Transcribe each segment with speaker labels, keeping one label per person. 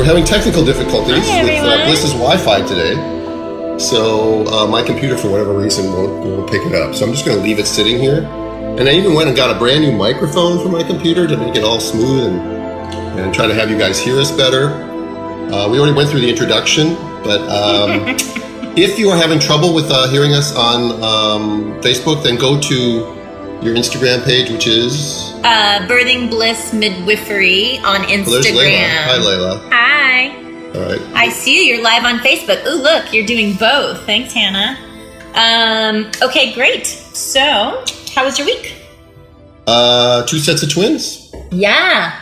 Speaker 1: we're having technical difficulties
Speaker 2: Hi,
Speaker 1: with uh. Bliss's Wi-Fi today. So uh, my computer, for whatever reason, won't, won't pick it up. So I'm just going to leave it sitting here. And I even went and got a brand new microphone for my computer to make it all smooth and, and try to have you guys hear us better. Uh, we already went through the introduction, but um, if you are having trouble with uh, hearing us on um, Facebook, then go to your Instagram page, which is
Speaker 2: Uh, Birthing Bliss Midwifery on
Speaker 1: well, Layla. Hi,
Speaker 2: Instagram.
Speaker 1: Layla.
Speaker 2: Hi.
Speaker 1: All right.
Speaker 2: I see you. You're live on Facebook. Ooh, look, you're doing both. Thanks, Hannah. Um, okay, great. So, how was your week?
Speaker 1: Uh, two sets of twins?
Speaker 2: Yeah.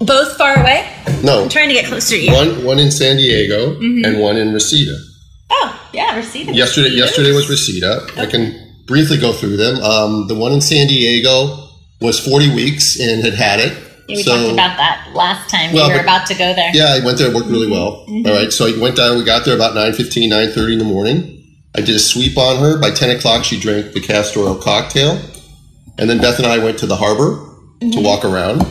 Speaker 2: Both far away?
Speaker 1: No,
Speaker 2: I'm trying to get closer to you.
Speaker 1: one one in San Diego
Speaker 2: Mm-hmm.
Speaker 1: and one in Reseda.
Speaker 2: Oh, yeah, Reseda.
Speaker 1: Yesterday, yesterday was Reseda. I can briefly go through them. Um, the one in San Diego was 40 weeks and had had it.
Speaker 2: Yeah, we
Speaker 1: so,
Speaker 2: talked about that last time.
Speaker 1: Well,
Speaker 2: we were
Speaker 1: but-
Speaker 2: about to go there.
Speaker 1: Yeah, I went there. It worked really well.
Speaker 2: Mm-hmm.
Speaker 1: All right, so I went down. We got there about 9.15, 9.30 in the morning. I did a sweep on her. By 10 o'clock, she drank the castor oil cocktail. And then Beth and I went to the harbor
Speaker 2: Mm-hmm.
Speaker 1: to walk around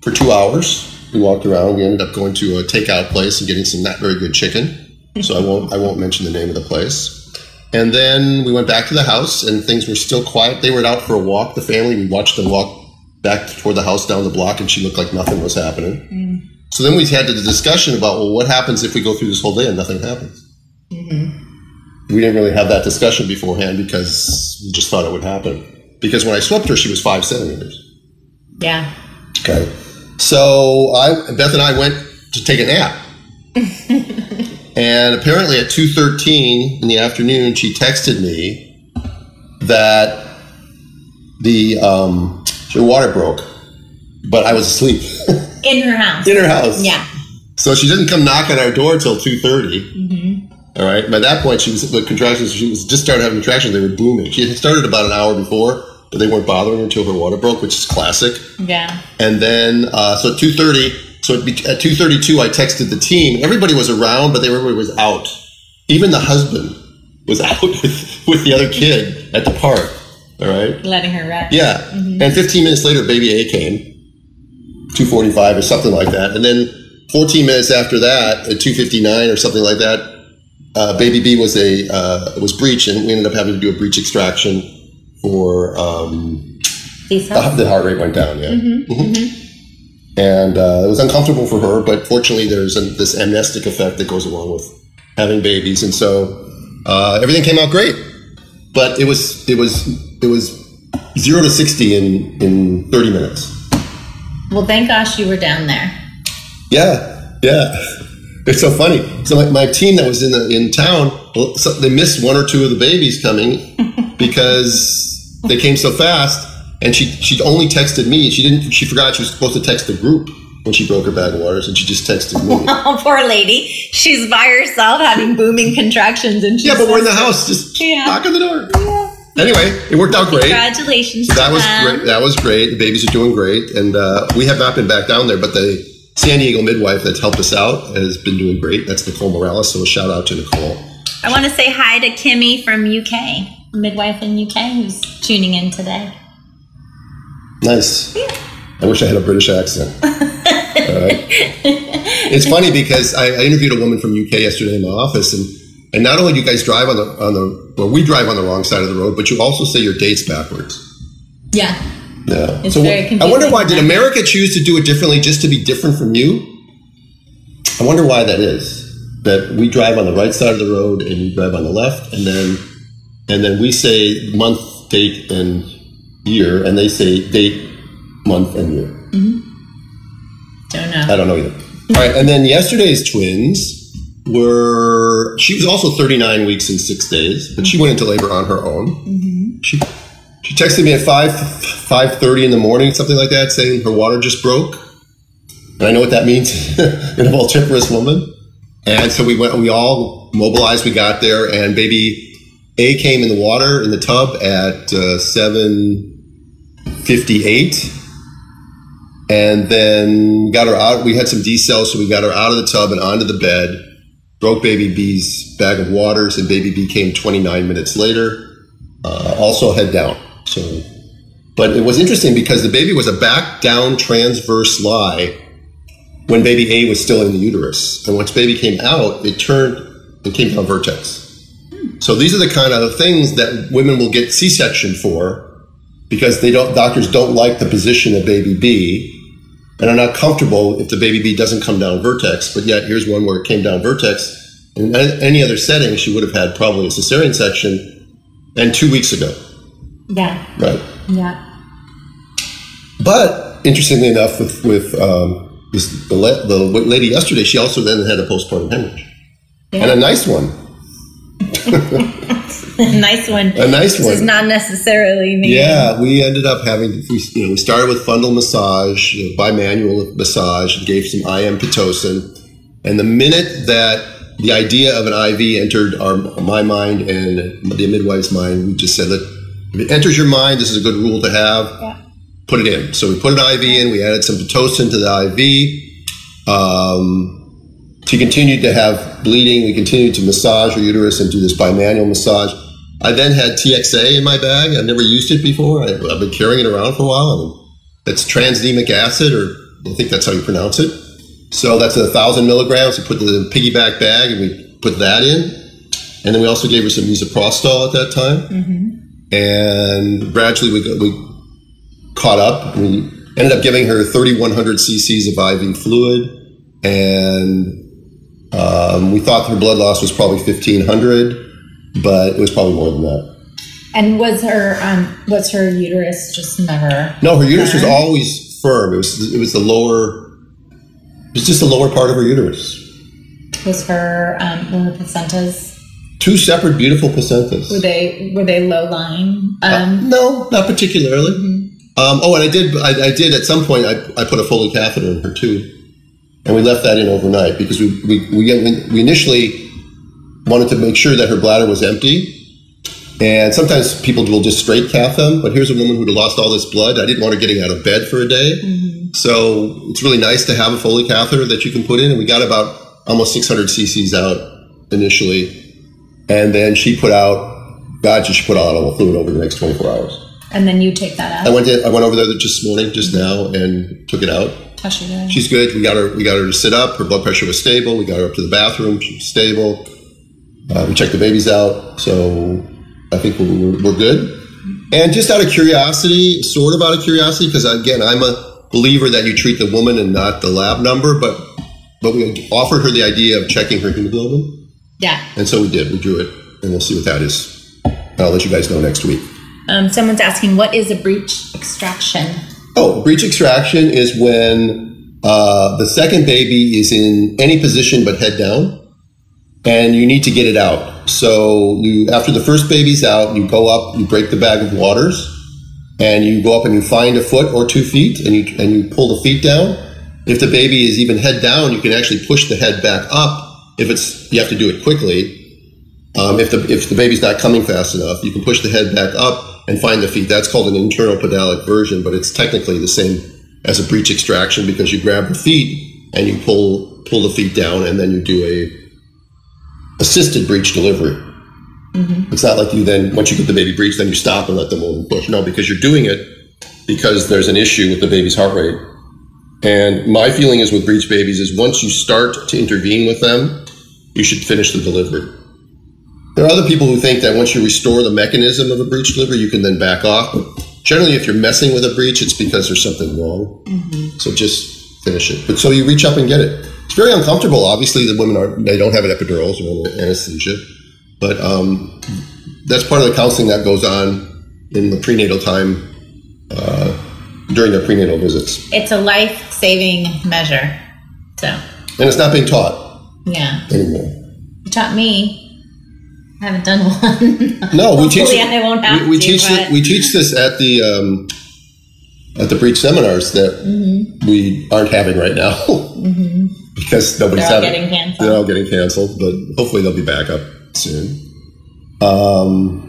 Speaker 1: for two hours. We walked around. We ended up going to a takeout place and getting some not very good chicken. So I won't I won't mention the name of the place. And then we went back to the house, and things were still quiet. They were out for a walk. The family. We watched them walk back toward the house down the block, and she looked like nothing was happening. So then we had the discussion about well, what happens if we go through this whole day and nothing happens? We didn't really have that discussion beforehand because we just thought it would happen. Because when I swept her, she was five centimeters.
Speaker 2: Yeah.
Speaker 1: Okay. So I, Beth and I went to take a nap. and apparently at 2.13 in the afternoon, she texted me that the, um, her water broke, but I was asleep
Speaker 2: In her house.
Speaker 1: in her house.
Speaker 2: Yeah.
Speaker 1: So she didn't come knock on our door till 2.30. All right. By that point, she was, the contractions, she was just started having contractions. They were booming. She had started about an hour before, but they weren't bothering her until her water broke, which is classic.
Speaker 2: Yeah.
Speaker 1: And then, uh, so at 2.30, so at be- at 2.32, I texted the team. Everybody was around, but they everybody was out. Even the husband was out with, with the other kid at the park. All right.
Speaker 2: Letting her rest.
Speaker 1: Yeah. And 15 minutes later, baby A came, 245 or something like that. And then 14 minutes after that, at 259 or something like that, uh, baby B was a uh, was breech, and we ended up having to do a breech extraction for um, the, the heart rate went down. Yeah. Mhm. And uh, it was uncomfortable for her, but fortunately, there's a, this amnestic effect that goes along with having babies, and so uh, everything came out great. But it was it was it was zero to sixty in in thirty minutes.
Speaker 2: Well, thank gosh you were down there.
Speaker 1: Yeah, yeah. It's so funny. So my, my team that was in the in town, so they missed one or two of the babies coming because they came so fast. And she she only texted me. She didn't. She forgot she was supposed to text the group when she broke her bag of waters, and she just texted me.
Speaker 2: Oh, poor lady. She's by herself having booming contractions, and she's
Speaker 1: yeah, but we're in the house. Just
Speaker 2: Yeah.
Speaker 1: knock on the door. Anyway, it worked out great.
Speaker 2: Congratulations.
Speaker 1: So that was
Speaker 2: them.
Speaker 1: great. That was great. The babies are doing great, and uh, we have not been back down there. But the San Diego midwife that's helped us out has been doing great. That's Nicole Morales. So a shout out to Nicole.
Speaker 2: I want to say hi to Kimmy from UK, midwife in UK, who's tuning in today.
Speaker 1: Nice. I wish I had a British accent. Right. It's funny because I, I interviewed a woman from UK yesterday in my office, and and not only do you guys drive on the on the well, we drive on the wrong side of the road, but you also say your dates backwards.
Speaker 2: Yeah.
Speaker 1: Yeah.
Speaker 2: It's
Speaker 1: so
Speaker 2: very
Speaker 1: I wonder why did America choose to do it differently just to be different from you? I wonder why that is. That we drive on the right side of the road and you drive on the left, and then and then we say month, date, and year, and they say date, month, and year. Mm-hmm.
Speaker 2: Don't know.
Speaker 1: I don't know either. All right, and then yesterday's twins were. She was also 39 weeks and six days, but she went into labor on her own. She she texted me at five 5:30 in the morning, something like that, saying her water just broke. And I know what that means in a multiparous woman. And so we went. We all mobilized. We got there, and baby A came in the water in the tub at uh, 7:58 and then got her out. We had some decels, so we got her out of the tub and onto the bed. Broke baby B's bag of waters, and baby B came 29 minutes later. Uh, also head down. So, but it was interesting because the baby was a back down transverse lie when baby A was still in the uterus. And once baby came out, it turned and came down vertex. So these are the kind of things that women will get C-section for because they don't doctors don't like the position of baby B and are not comfortable if the baby B doesn't come down vertex. But yet here's one where it came down vertex. In any other setting, she would have had probably a cesarean section, and two weeks ago.
Speaker 2: Yeah.
Speaker 1: Right.
Speaker 2: Yeah.
Speaker 1: But interestingly enough, with with um, this, the, the lady yesterday, she also then had a postpartum hemorrhage,
Speaker 2: Yeah.
Speaker 1: and a nice one.
Speaker 2: nice one.
Speaker 1: A nice
Speaker 2: This
Speaker 1: one.
Speaker 2: is not necessarily me.
Speaker 1: Yeah, we ended up having we you know we started with fundal massage, you know, bimanual massage, and gave some IM pitocin, and the minute that the idea of an IV entered our my mind and the midwife's mind, we just said, that if it enters your mind, this is a good rule to have.
Speaker 2: Yeah.
Speaker 1: Put it in." So we put an IV in. We added some pitocin to the IV. Um, she continued to have bleeding. We continued to massage her uterus and do this bimanual massage. I then had TXA in my bag. I've never used it before. I, I've been carrying it around for a while. I mean, that's acid, or I think that's how you pronounce it. So that's a thousand milligrams. We put the piggyback bag and we put that in. And then we also gave her some misoprostol at that time. Mm-hmm. And gradually we, got, we caught up. We ended up giving her 3,100 cc's of IV fluid. And um, we thought her blood loss was probably 1,500, but it was probably more than that.
Speaker 2: And was her um was her uterus just never
Speaker 1: No, her uterus was always firm. It was it was the lower, it was just the lower part of her uterus.
Speaker 2: was her um were her placentas
Speaker 1: Two separate beautiful placentas.
Speaker 2: were they were they low lying?
Speaker 1: Uh,
Speaker 2: Um
Speaker 1: no, not particularly. Um, oh, and I did. I, I did at some point. I, I put a Foley catheter in her too, and we left that in overnight because we we, we we initially wanted to make sure that her bladder was empty. And sometimes people will just straight cath them, but here's a woman who'd lost all this blood. I didn't want her getting out of bed for a day, mm-hmm. so it's really nice to have a Foley catheter that you can put in. And we got about almost 600 cc's out initially, and then she put out. God, she put out all the fluid over the next 24 hours.
Speaker 2: and then you take that out?
Speaker 1: I went to, I went over there just this morning, just now, and took it out.
Speaker 2: How's she doing?
Speaker 1: She's good. We got her. We got her to sit up. Her blood pressure was stable. We got her up to the bathroom. She was stable. Uh, we checked the babies out, so I think we're, we're, we're good. And just out of curiosity, sort of out of curiosity, because again, I'm a believer that you treat the woman and not the lab number. But but we offered her the idea of checking her hemoglobin,
Speaker 2: yeah.
Speaker 1: and so we did. We drew it, and we'll see what that is. I'll let you guys know next week.
Speaker 2: Um, someone's asking what is a breech extraction?
Speaker 1: Oh, breech extraction is when uh, the second baby is in any position but head down, and you need to get it out. So you, after the first baby's out, you go up, you break the bag of waters, and you go up and you find a foot or two feet, and you and you pull the feet down. If the baby is even head down, you can actually push the head back up. If it's you have to do it quickly. Um, if the if the baby's not coming fast enough, you can push the head back up and find the feet. That's called an internal podalic version, but it's technically the same as a breech extraction because you grab the feet and you pull pull the feet down, and then you do a assisted breech delivery. Mm-hmm. It's not like you then once you get the baby breech, then you stop and let the woman push. No, because you're doing it because there's an issue with the baby's heart rate. And my feeling is with breech babies is once you start to intervene with them, you should finish the delivery. There are other people who think that once you restore the mechanism of a breech delivery, you can then back off. But generally, if you're messing with a breech, it's because there's something wrong. So just finish it. But so you reach up and get it. It's very uncomfortable. Obviously, the women are they don't have an epidural or anesthesia, but um, that's part of the counseling that goes on in the prenatal time uh, during their prenatal visits,
Speaker 2: It's a life saving measure. So
Speaker 1: and it's not being taught
Speaker 2: yeah,
Speaker 1: anymore.
Speaker 2: you taught me. I haven't done one.
Speaker 1: No, we teach.
Speaker 2: I won't have
Speaker 1: we, we
Speaker 2: to,
Speaker 1: teach.
Speaker 2: but-
Speaker 1: we teach this at the um, at the breech seminars that
Speaker 2: Mm-hmm.
Speaker 1: we aren't having right now because nobody's
Speaker 2: They're all
Speaker 1: having.
Speaker 2: getting canceled.
Speaker 1: They're all getting canceled, but hopefully they'll be back up soon. Um,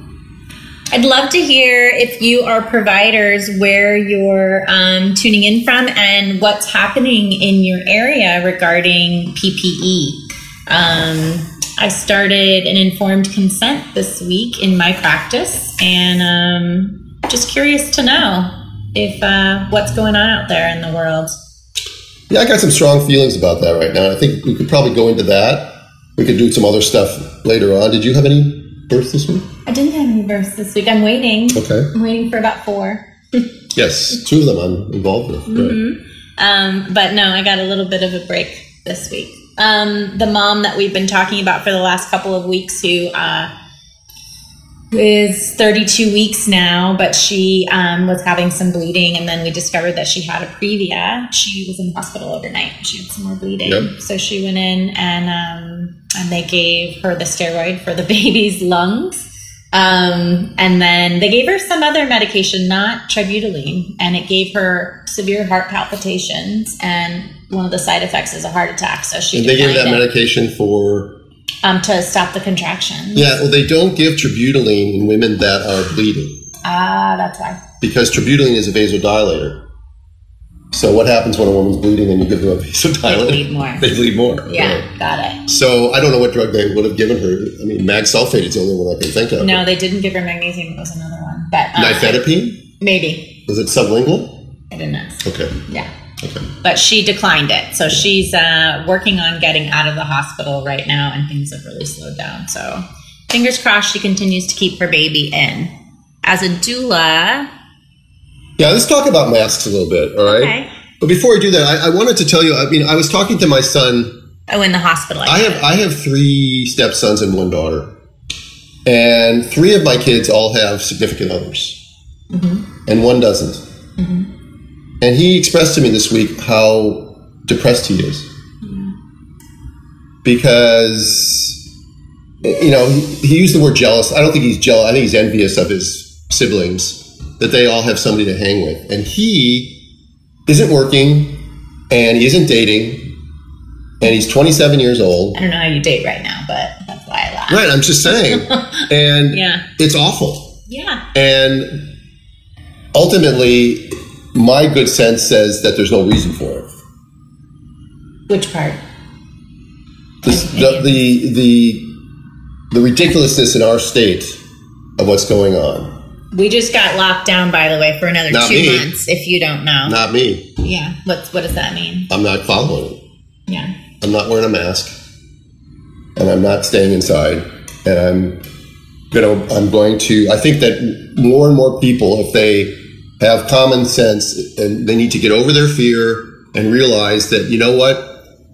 Speaker 2: I'd love to hear if you are providers where you're um, tuning in from and what's happening in your area regarding PPE. Um, I started an informed consent this week in my practice, and um, just curious to know if uh, what's going on out there in the world.
Speaker 1: Yeah, I got some strong feelings about that right now. I think we could probably go into that. We could do some other stuff later on. Did you have any births this week?
Speaker 2: I didn't have any births this week. I'm waiting.
Speaker 1: Okay.
Speaker 2: I'm waiting for about four.
Speaker 1: Yes, two of them I'm involved with. Right.
Speaker 2: Um, but no, I got a little bit of a break this week. Um, the mom that we've been talking about for the last couple of weeks, who uh, is 32 weeks now, but she um, was having some bleeding, and then we discovered that she had a previa. She was in the hospital overnight. She had some more bleeding,
Speaker 1: Yep.
Speaker 2: so she went in and um, and they gave her the steroid for the baby's lungs. Um, and then they gave her some other medication, not terbutaline, and it gave her severe heart palpitations. And one of the side effects is a heart attack. So she
Speaker 1: And they gave that
Speaker 2: it,
Speaker 1: medication for.
Speaker 2: um, to stop the contractions.
Speaker 1: Yeah, well, they don't give terbutaline in women that are bleeding
Speaker 2: Ah, that's why.
Speaker 1: because terbutaline is a vasodilator. So what happens when a woman's bleeding and you give them a vasodilator?
Speaker 2: They bleed more.
Speaker 1: They bleed more.
Speaker 2: Yeah,
Speaker 1: right.
Speaker 2: got it.
Speaker 1: So I don't know what drug they would have given her. I mean, mag sulfate is the only one I can think of.
Speaker 2: No, they didn't give her magnesium. It was another one, but um,
Speaker 1: Nifedipine?
Speaker 2: maybe
Speaker 1: Was it sublingual?
Speaker 2: I didn't know.
Speaker 1: Okay.
Speaker 2: Yeah.
Speaker 1: Okay.
Speaker 2: but she declined it. So she's uh, working on getting out of the hospital right now, and things have really slowed down. So fingers crossed she continues to keep her baby in. As a doula,
Speaker 1: Yeah, let's talk about masks a little bit, all right?
Speaker 2: okay.
Speaker 1: But before I do that, I, I wanted to tell you. I mean, I was talking to my son.
Speaker 2: Oh, in the hospital.
Speaker 1: I have I have three stepsons and one daughter, and three of my kids all have significant others, and one doesn't. And he expressed to me this week how depressed he is because you know he, he used the word jealous. I don't think he's jealous. I think he's envious of his siblings that they all have somebody to hang with, and he isn't working, and he isn't dating, and he's 27 years old.
Speaker 2: I don't know how you date right now, but that's why I laugh.
Speaker 1: Right, I'm just saying. And
Speaker 2: Yeah.
Speaker 1: it's awful.
Speaker 2: Yeah.
Speaker 1: And ultimately, my good sense says that there's no reason for it.
Speaker 2: Which part?
Speaker 1: This, the, the, the, the ridiculousness in our state of what's going on.
Speaker 2: We just got locked down, by the way, for another
Speaker 1: Not
Speaker 2: two
Speaker 1: me.
Speaker 2: months. If you don't know,
Speaker 1: Not me.
Speaker 2: yeah. What's what does that mean?
Speaker 1: I'm not following it.
Speaker 2: Yeah.
Speaker 1: I'm not wearing a mask. And I'm not staying inside. And I'm gonna I'm going to I think that more and more people, if they have common sense and they need to get over their fear and realize that, you know what?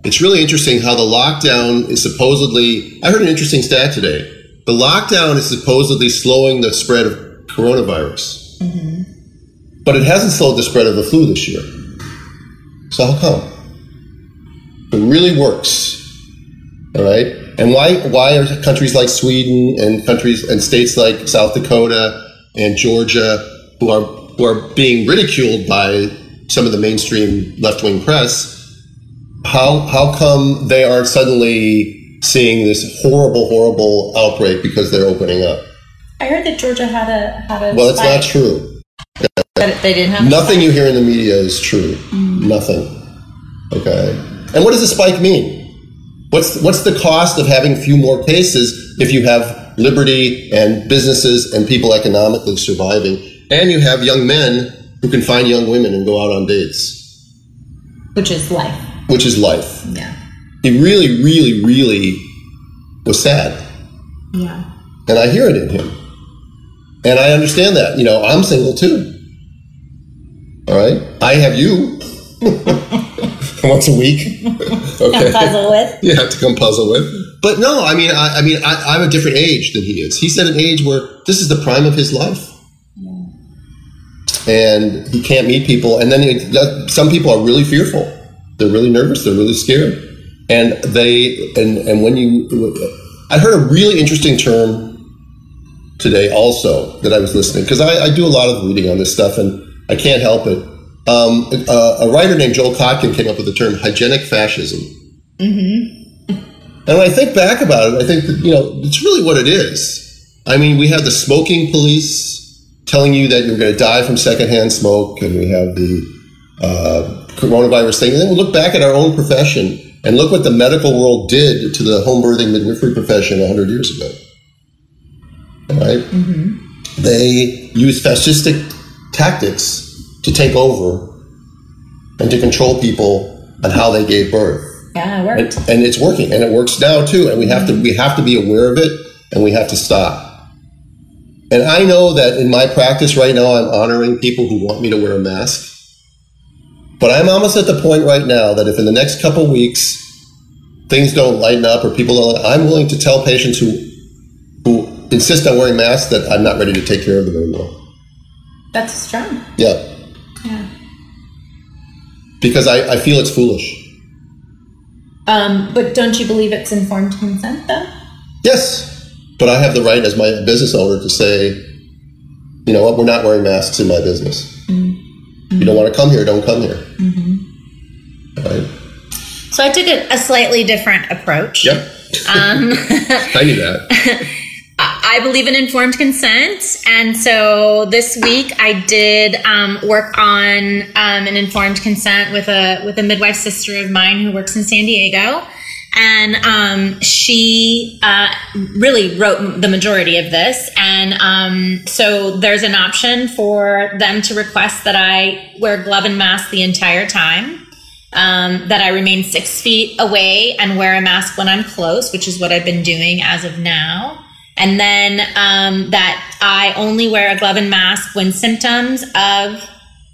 Speaker 1: It's really interesting how the lockdown is supposedly I heard an interesting stat today. The lockdown is supposedly slowing the spread of coronavirus. Mm-hmm. But it hasn't slowed the spread of the flu this year. So how come? It really works. All right. And why why are countries like Sweden and countries and states like South Dakota and Georgia who are who are being ridiculed by some of the mainstream left wing press? How how come they are suddenly seeing this horrible horrible outbreak because they're opening up?
Speaker 2: I heard that Georgia had a had a.
Speaker 1: Well, it's not true.
Speaker 2: But they didn't have
Speaker 1: Nothing you hear in the media is true. Mm. Nothing. Okay. And what does a spike mean? What's what's the cost of having a few more cases if you have liberty and businesses and people economically surviving, and you have young men who can find young women and go out on dates,
Speaker 2: which is life.
Speaker 1: which is life.
Speaker 2: Yeah.
Speaker 1: He really, really, really was sad,
Speaker 2: Yeah.
Speaker 1: and I hear it in him, and I understand that. You know, I'm single too. All right, I have you once a week. okay.
Speaker 2: Puzzle with.
Speaker 1: you have to come puzzle with. But no, I mean, I, I mean, I, I'm a different age than he is. He's at an age where this is the prime of his life, and he can't meet people. And then he, some people are really fearful. They're really nervous. They're really scared, and they and and when you, I heard a really interesting term today also that I was listening because I, I do a lot of reading on this stuff and I can't help it. Um, a, a writer named Joel Kotkin came up with the term hygienic fascism. Mm-hmm. And when I think back about it, I think that, you know, it's really what it is. I mean, we have the smoking police telling you that you're going to die from secondhand smoke, and we have the uh, coronavirus thing. And then we look back at our own profession and look what the medical world did to the home birthing midwifery profession 100 years ago. Right? They used fascistic tactics to take over and to control people on how they gave birth.
Speaker 2: Yeah, it
Speaker 1: And,
Speaker 2: worked.
Speaker 1: and it's working and it works now too. And we have to we have to be aware of it and we have to stop. And I know that in my practice right now I'm honoring people who want me to wear a mask. But I'm almost at the point right now that if in the next couple weeks things don't lighten up or people don't I'm willing to tell patients who who insist on wearing masks that I'm not ready to take care of them anymore.
Speaker 2: That's strong.
Speaker 1: Yeah.
Speaker 2: Yeah.
Speaker 1: Because I, I feel it's foolish.
Speaker 2: Um, but don't you believe it's informed consent though?
Speaker 1: Yes, but I have the right as my business owner to say, you know what, we're not wearing masks in my business. You don't want to come here, don't come here. Right?
Speaker 2: So I took a, a slightly different approach.
Speaker 1: Yep.
Speaker 2: Um,
Speaker 1: I knew that.
Speaker 2: I believe in informed consent, and so this week I did um, work on um, an informed consent with a with a midwife sister of mine who works in San Diego, and um, she uh, really wrote the majority of this. And um, so there's an option for them to request that I wear glove and mask the entire time. Um, that I remain six feet away and wear a mask when I'm close, which is what I've been doing as of now. And then um, that I only wear a glove and mask when symptoms of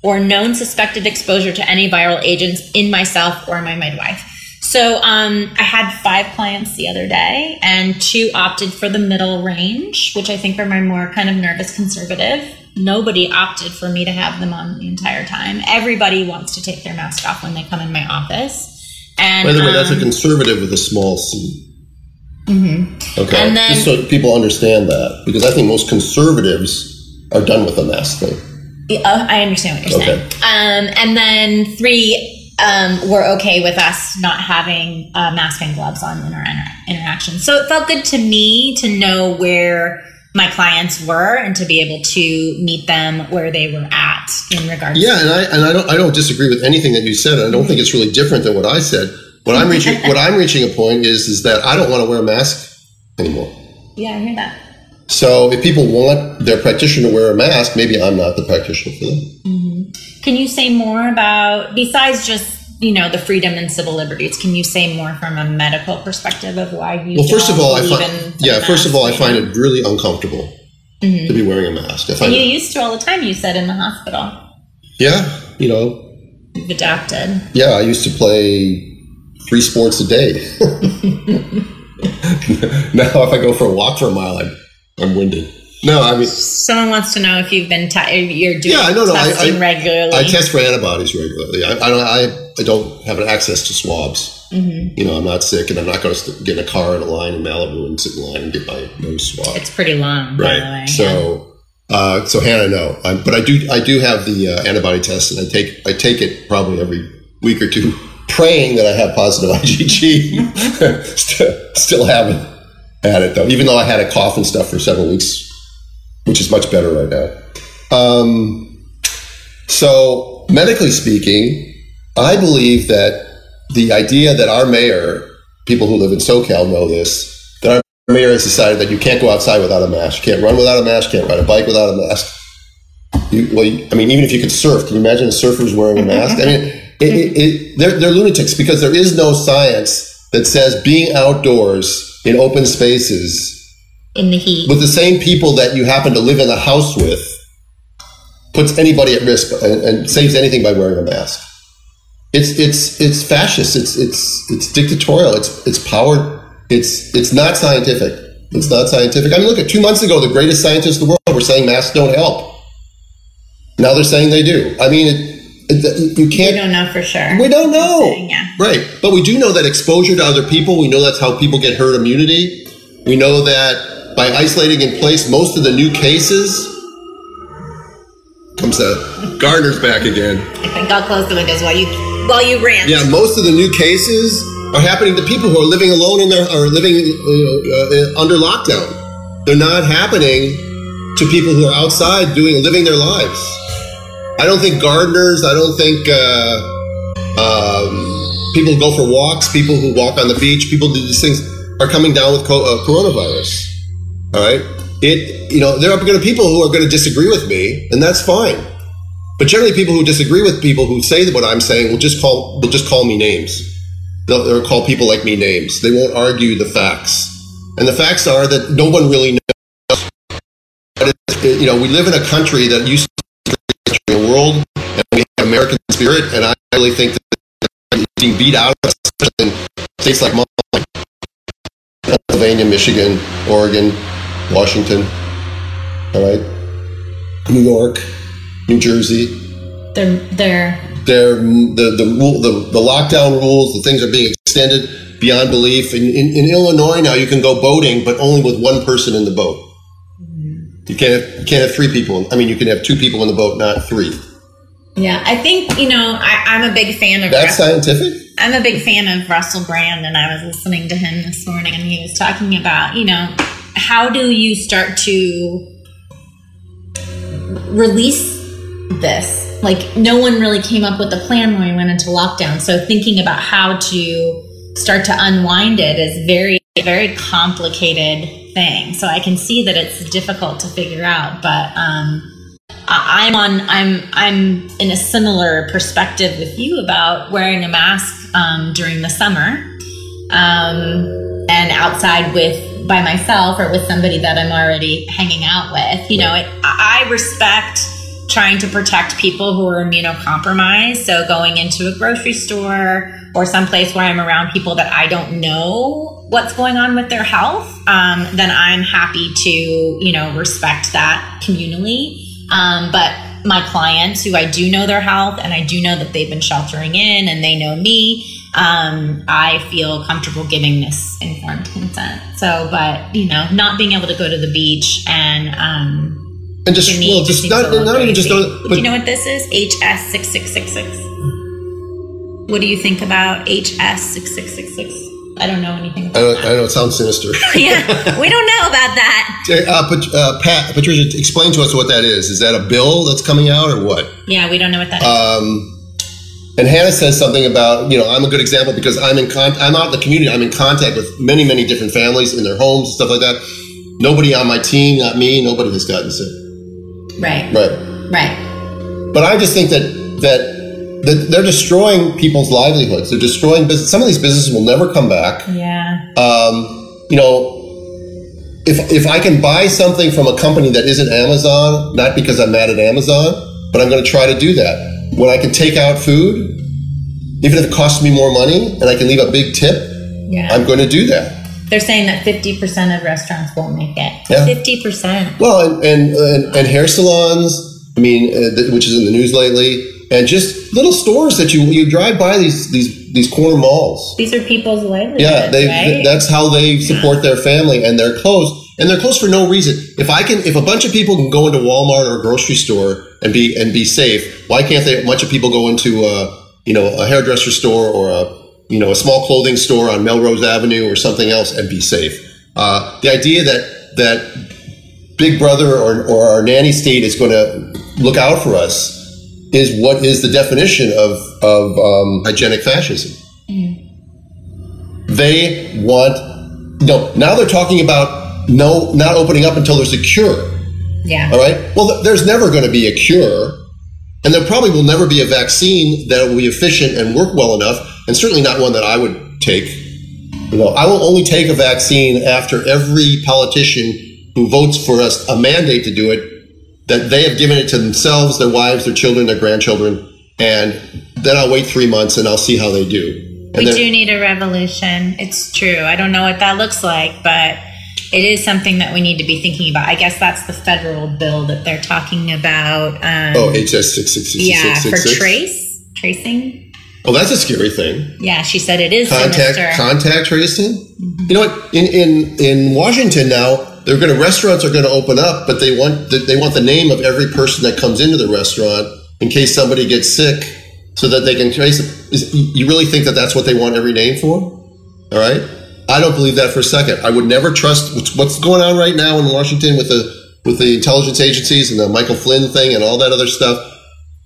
Speaker 2: or known suspected exposure to any viral agents in myself or my midwife. So um, I had five clients the other day, and two opted for the middle range, which I think are my more kind of nervous conservative. Nobody opted for me to have them on the entire time. Everybody wants to take their mask off when they come in my office. And
Speaker 1: By the way, that's a
Speaker 2: um,
Speaker 1: conservative with a small c. Mm-hmm. Okay.
Speaker 2: And then-
Speaker 1: Just so people understand that, because I think most conservatives are done with the mask thing.
Speaker 2: Oh, I understand what you're
Speaker 1: Okay.
Speaker 2: saying. Um, and then three um, were okay with us not having uh, mask and gloves on in our inter- interactions. So it felt good to me to know where my clients were and to be able to meet them where they were at in regards.
Speaker 1: To Yeah, and I and I don't I don't disagree with anything that you said. I don't think it's really different than what I said. What I'm reaching what I'm reaching a point is is that I don't want to wear a mask anymore.
Speaker 2: yeah, I hear that.
Speaker 1: So if people want their practitioner to wear a mask, maybe I'm not the practitioner for them. Mm-hmm.
Speaker 2: Can you say more about besides just you know the freedom and civil liberties? Can you say more from a medical perspective of why you?
Speaker 1: Well, first of all, I find yeah. First of all, I find it really uncomfortable mm-hmm. to be wearing a mask. I find
Speaker 2: You
Speaker 1: it,
Speaker 2: used to all the time. You said in the hospital.
Speaker 1: yeah, you know,
Speaker 2: You've adapted.
Speaker 1: yeah. I used to play three sports a day. now, if I go for a walk for a mile, I'm I'm winded. No, I mean
Speaker 2: Someone wants to know if you've been te- you're doing
Speaker 1: Yeah, no, no, I-
Speaker 2: testing
Speaker 1: I-
Speaker 2: regularly.
Speaker 1: I test for antibodies regularly. I, I don't. I, I don't have an access to swabs.
Speaker 2: Mm-hmm.
Speaker 1: You know, I'm not sick, and I'm not going to get in a car in a line in Malibu and sit in line and get my nose swabbed.
Speaker 2: it's pretty long, by the way.
Speaker 1: right. So, uh, so Hannah, no, i but I do. I do have the uh, antibody test, and I take. I take it probably every week or two, praying that I have positive IgG. still, still haven't had it though, even though I had a cough and stuff for several weeks, which is much better right now. Um, so, medically speaking, I believe that the idea that our mayor, people who live in SoCal know this, that our mayor has decided that you can't go outside without a mask, you can't run without a mask, can't ride a bike without a mask. You, well, I mean, even if you could surf, can you imagine surfer's wearing a mask? I mean, it, it, it, they're, they're lunatics because there is no science that says being outdoors in open spaces
Speaker 2: in the heat.
Speaker 1: with the same people that you happen to live in a house with puts anybody at risk and, and saves anything by wearing a mask. It's it's it's fascist. It's it's it's dictatorial. It's it's power. It's it's not scientific. It's not scientific. I mean, look at two months ago, the greatest scientists in the world were saying masks don't help. Now they're saying they do. I mean, it, it, you can't.
Speaker 2: We don't know for sure.
Speaker 1: We don't know.
Speaker 2: Yeah.
Speaker 1: Right. But we do know that exposure to other people, we know that's how people get herd immunity. We know that by isolating in place most of the new cases comes the Gardner's back again.
Speaker 2: I think I'll close the windows while you while you rant.
Speaker 1: Yeah, most of the new cases are happening to people who are living alone in their are living you know, uh, under lockdown. They're not happening to people who are outside doing living their lives. I don't think gardeners. I don't think uh, um, people who go for walks, people who walk on the beach, people do these things are coming down with co- uh, coronavirus. All right, it you know there are going to people who are going to disagree with me, and that's fine. But generally, people who disagree with people who say what I'm saying will just call will just call me names. They'll, they'll call people like me names. They won't argue the facts. And the facts are that no one really knows. But you know, we live in a country that used a world, and we have American spirit, and I really think that being beat out of us in states like Pennsylvania, Michigan, Oregon, Washington. All right, New York, New Jersey.
Speaker 2: They're they're
Speaker 1: They're, the the rule the, the lockdown rules. The things are being extended beyond belief. In, in, in Illinois now, you can go boating, but only with one person in the boat. You can't have, you can't have three people. I mean, you can have two people in the boat, not three.
Speaker 2: yeah. I think you know I, I'm a big fan of
Speaker 1: That's scientific.
Speaker 2: I'm a big fan of Russell Brand, and I was listening to him this morning, and he was talking about, you know, how do you start to release this? Like, no one really came up with a plan when we went into lockdown. So, thinking about how to start to unwind it is very, very complicated thing. So, I can see that it's difficult to figure out, but um, I- I'm on. I'm. I'm in a similar perspective with you about wearing a mask um, during the summer, um, and outside with by myself or with somebody that I'm already hanging out with. You know, it, I I respect trying to protect people who are immunocompromised. So going into a grocery store or someplace where I'm around people that I don't know what's going on with their health, um, then I'm happy to, you know, respect that communally. Um, but my clients who I do know their health and I do know that they've been sheltering in and they know me, um, I feel comfortable giving this informed consent. So, but, you know, not being able to go to the beach and, um,
Speaker 1: and just, well, just,
Speaker 2: just
Speaker 1: not, not even just,
Speaker 2: not,
Speaker 1: but,
Speaker 2: you know what this is? HS6666. What do you think about HS6666? I don't know anything
Speaker 1: I don't, I know it sounds sinister.
Speaker 2: yeah, we don't know about that.
Speaker 1: Uh, Pat, uh, Pat, Patricia, explain to us what that is. Is that a bill that's coming out or what?
Speaker 2: Yeah, we don't know what that
Speaker 1: Um, and Hannah says something about, you know, I'm a good example because I'm in con- I'm out in the community. I'm in contact with many, many different families in their homes and stuff like that. Nobody on my team, not me, nobody has gotten sick.
Speaker 2: right,
Speaker 1: Right.
Speaker 2: right.
Speaker 1: But I just think that that they're destroying people's livelihoods. They're destroying business. Some of these businesses will never come back.
Speaker 2: Yeah,
Speaker 1: Um, you know, if if I can buy something from a company that isn't Amazon, not because I'm mad at Amazon, but I'm going to try to do that. When I can take out food, even if it costs me more money, and I can leave a big tip,
Speaker 2: yeah.
Speaker 1: I'm going to do that.
Speaker 2: They're saying that fifty percent of restaurants won't make it.
Speaker 1: Yeah.
Speaker 2: Fifty percent.
Speaker 1: Well, and and, and, and hair salons, I mean, uh, th- which is in the news lately, and just little stores that you you drive by these these these corner malls.
Speaker 2: These are people's livelihoods.
Speaker 1: Yeah, they
Speaker 2: right?
Speaker 1: that's how they support their family, and they're closed. And they're closed for no reason. If I can, if a bunch of people can go into Walmart or a grocery store and be and be safe, why can't they? A bunch of people go into a you know a hairdresser store or a you know a small clothing store on Melrose Avenue or something else and be safe. Uh, the idea that that Big Brother or, or our nanny state is going to look out for us is what is the definition of of um, hygienic fascism. They want no. Now they're talking about no, not opening up until there's a cure.
Speaker 2: yeah.
Speaker 1: All right. Well, th- there's never going to be a cure, and there probably will never be a vaccine that will be efficient and work well enough, and certainly not one that I would take. You know, I will only take a vaccine after every politician who votes for us a mandate to do it that they have given it to themselves, their wives, their children, their grandchildren, and then I'll wait three months and I'll see how they do. And
Speaker 2: We do need a revolution. It's true. I don't know what that looks like, but it is something that we need to be thinking about. I guess that's the federal bill that they're talking about. Um,
Speaker 1: oh, HS six six six
Speaker 2: yeah,
Speaker 1: six
Speaker 2: for
Speaker 1: six
Speaker 2: trace tracing.
Speaker 1: Oh, that's a scary thing.
Speaker 2: Yeah, she said it is
Speaker 1: contact
Speaker 2: sinister.
Speaker 1: contact tracing. You know what? In in in Washington now, they're going to restaurants are going to open up, but they want the, they want the name of every person that comes into the restaurant in case somebody gets sick, so that they can trace it. Is, you really think that that's what they want every name for? All right. I don't believe that for a second. I would never trust what's, going on right now in Washington with the with the intelligence agencies and the Michael Flynn thing and all that other stuff.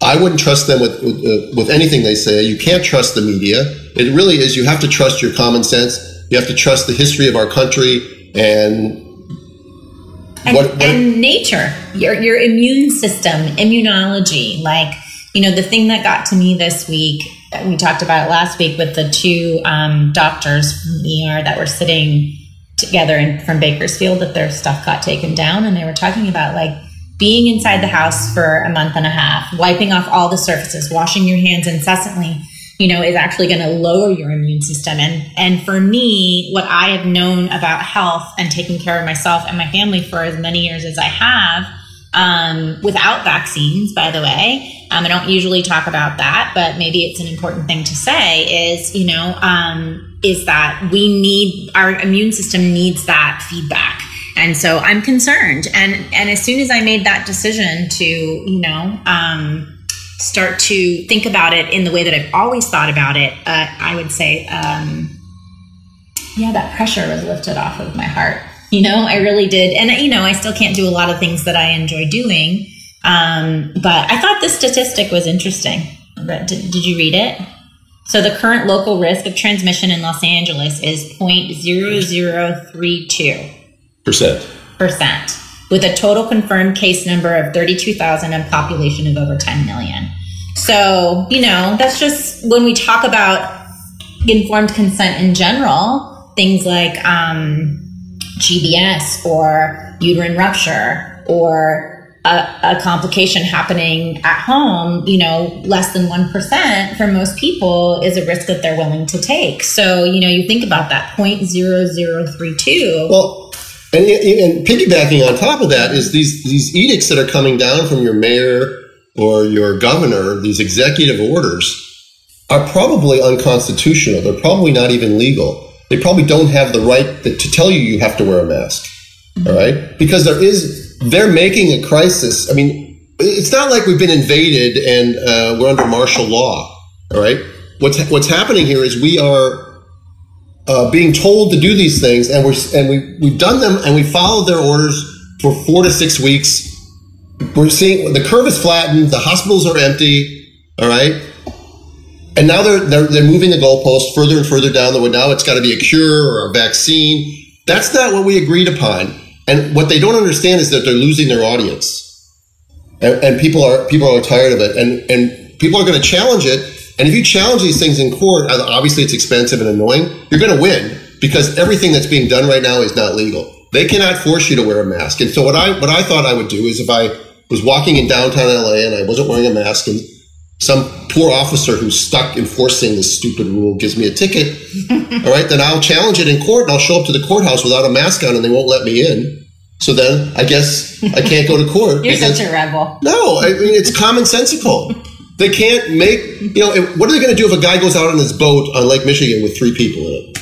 Speaker 1: I wouldn't trust them with with, uh, with anything they say. You can't trust the media. It really is. You have to trust your common sense. You have to trust the history of our country, and
Speaker 2: and,
Speaker 1: what, what
Speaker 2: and nature, your your immune system, immunology, like you know the thing that got to me this week. We talked about it last week with the two um, doctors from ER that were sitting together in, from Bakersfield that their stuff got taken down, and they were talking about like being inside the house for a month and a half, wiping off all the surfaces, washing your hands incessantly, you know, is actually going to lower your immune system. And and for me, what I have known about health and taking care of myself and my family for as many years as I have, um, without vaccines, by the way. Um, I don't usually talk about that, but maybe it's an important thing to say is, you know, um, is that we need our immune system needs that feedback and so i'm concerned and and as soon as i made that decision to you know um, start to think about it in the way that i've always thought about it uh, i would say um, yeah that pressure was lifted off of my heart. You know i really did. And you know i still can't do a lot of things that i enjoy doing um, but i thought this statistic was interesting. Did, did you read it? So the current local risk of transmission in Los Angeles is 0.0032
Speaker 1: percent.
Speaker 2: percent, with a total confirmed case number of 32,000 and population of over 10 million. So, you know, that's just when we talk about informed consent in general, things like um, GBS or uterine rupture or a, a, complication happening at home, you know, less than 1% for most people is a risk that they're willing to take. So, you know, you think about that 0.0032.
Speaker 1: Well, and, and piggybacking on top of that is these, these edicts that are coming down from your mayor or your governor, these executive orders, are probably unconstitutional. They're probably not even legal. They probably don't have the right to tell you you have to wear a mask. All right? Because there is, they're making a crisis. I mean, it's not like we've been invaded and uh, we're under martial law. All right? What's, what's happening here is we are uh, being told to do these things, and we're and we we've done them, and we followed their orders for four to six weeks. We're seeing the curve is flattened, the hospitals are empty. All right, and now they're they're, they're moving the goalpost further and further down the way. Now it's got to be a cure or a vaccine. That's not what we agreed upon. And what they don't understand is that they're losing their audience, and, and people are people are tired of it, and and people are going to challenge it and if you challenge these things in court, obviously it's expensive and annoying. You're going to win because everything that's being done right now is not legal. They cannot force you to wear a mask. And so what I what I thought I would do is if I was walking in downtown LA and I wasn't wearing a mask and some poor officer who's stuck enforcing this stupid rule gives me a ticket, all right, then I'll challenge it in court and I'll show up to the courthouse without a mask on and they won't let me in. So then I guess I can't go to court.
Speaker 2: You're because, such a rebel.
Speaker 1: No, I mean it's commonsensical. They can't make, you know, what are they going to do if a guy goes out on his boat on Lake Michigan with three people in it?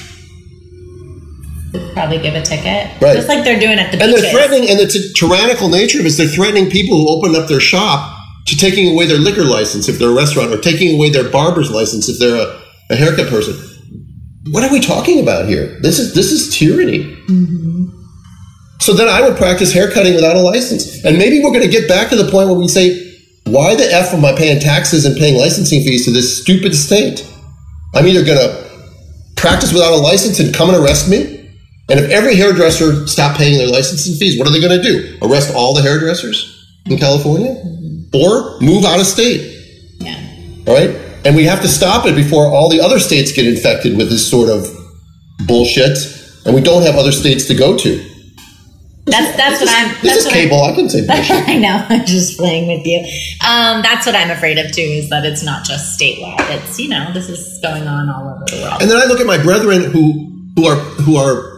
Speaker 2: Probably give a ticket.
Speaker 1: Right.
Speaker 2: Just like they're doing at the
Speaker 1: And
Speaker 2: beaches.
Speaker 1: they're threatening, and the t- tyrannical nature of it is they're threatening people who open up their shop to taking away their liquor license if they're a restaurant or taking away their barber's license if they're a, a haircut person. What are we talking about here? This is this is tyranny.
Speaker 2: Mm-hmm.
Speaker 1: So then I would practice haircutting without a license, and maybe we're going to get back to the point where we say why the F am I paying taxes and paying licensing fees to this stupid state? I'm either going to practice without a license and come and arrest me. And if every hairdresser stopped paying their licensing fees, what are they going to do? Arrest all the hairdressers in California? Mm-hmm. Or move out of state?
Speaker 2: Yeah.
Speaker 1: All right? And we have to stop it before all the other states get infected with this sort of bullshit. And we don't have other states to go to.
Speaker 2: That's that's what I'm.
Speaker 1: This is cable. I can say bullshit.
Speaker 2: I know. I'm just playing with you. Um, that's what I'm afraid of too. Is that it's not just statewide. It's you know this is going on all over the world.
Speaker 1: And then I look at my brethren who who are who are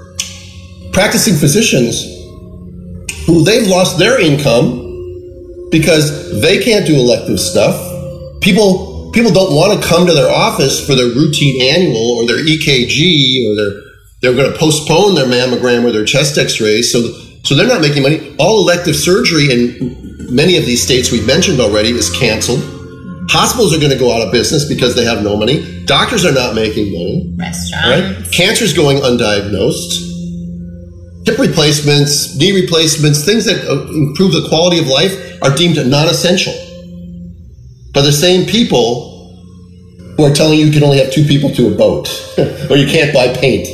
Speaker 1: practicing physicians who they've lost their income because they can't do elective stuff. People people don't want to come to their office for their routine annual or their EKG or their they're going to postpone their mammogram or their chest X-rays. So so they're not making money. All elective surgery in many of these states we've mentioned already is canceled. Hospitals are going to go out of business because they have no money. Doctors are not making money.
Speaker 2: Restaurants.
Speaker 1: Right? Cancer's going undiagnosed. Hip replacements, knee replacements, things that uh, improve the quality of life are deemed non-essential. by the same people who are telling you you can only have two people to a boat, or you can't buy paint.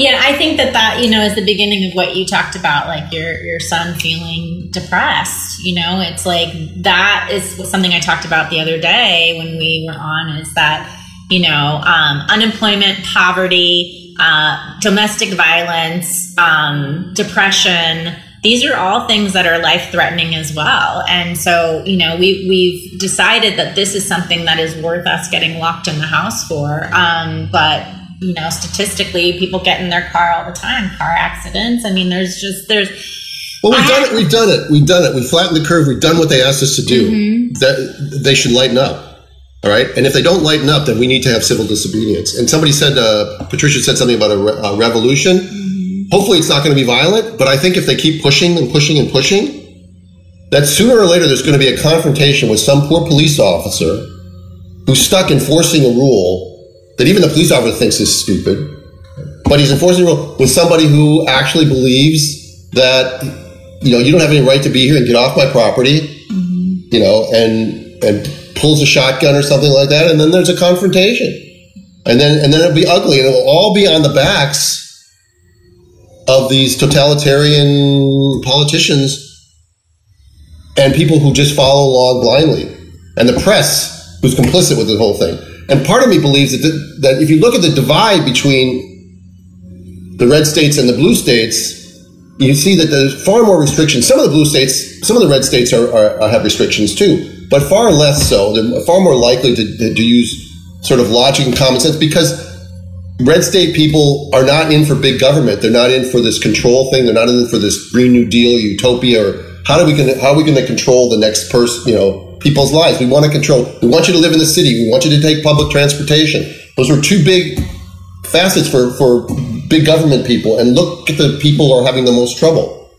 Speaker 2: Yeah, I think that that you know is the beginning of what you talked about, like your your son feeling depressed. You know, it's like that is something I talked about the other day when we were on. Is that you know um, unemployment, poverty, uh, domestic violence, um, depression. These are all things that are life threatening as well. And so, you know, we, we've decided that this is something that is worth us getting locked in the house for. Um, but you know, statistically, people get in their car all the time, car accidents. I mean, there's just there's.
Speaker 1: Well, we've done it. We've done it. We've done it. We flattened the curve. We've done what they asked us to do. Mm-hmm. That they should lighten up. All right. And if they don't lighten up, then we need to have civil disobedience. And somebody said, uh, Patricia said something about a, re- a revolution. Mm-hmm. Hopefully, it's not going to be violent. But I think if they keep pushing and pushing and pushing, that sooner or later there's going to be a confrontation with some poor police officer who's stuck enforcing a rule that even the police officer thinks is stupid, but he's enforcing the rule with somebody who actually believes that you know you don't have any right to be here and get off my property, mm-hmm. you know, and and pulls a shotgun or something like that, and then there's a confrontation, and then and then it'll be ugly, and it'll all be on the backs of these totalitarian politicians and people who just follow along blindly, and the press who's complicit with the whole thing. And part of me believes that, that if you look at the divide between the red states and the blue states, you see that there's far more restrictions. Some of the blue states, some of the red states are, are, have restrictions too, but far less so. They're far more likely to, to use sort of logic and common sense because red state people are not in for big government. They're not in for this control thing. They're not in for this Green New Deal utopia or how do we can how are we going to control the next person? You know, people's lives. We want to control. We want you to live in the city. We want you to take public transportation. Those are two big facets for, for big government people. And look at the people who are having the most trouble.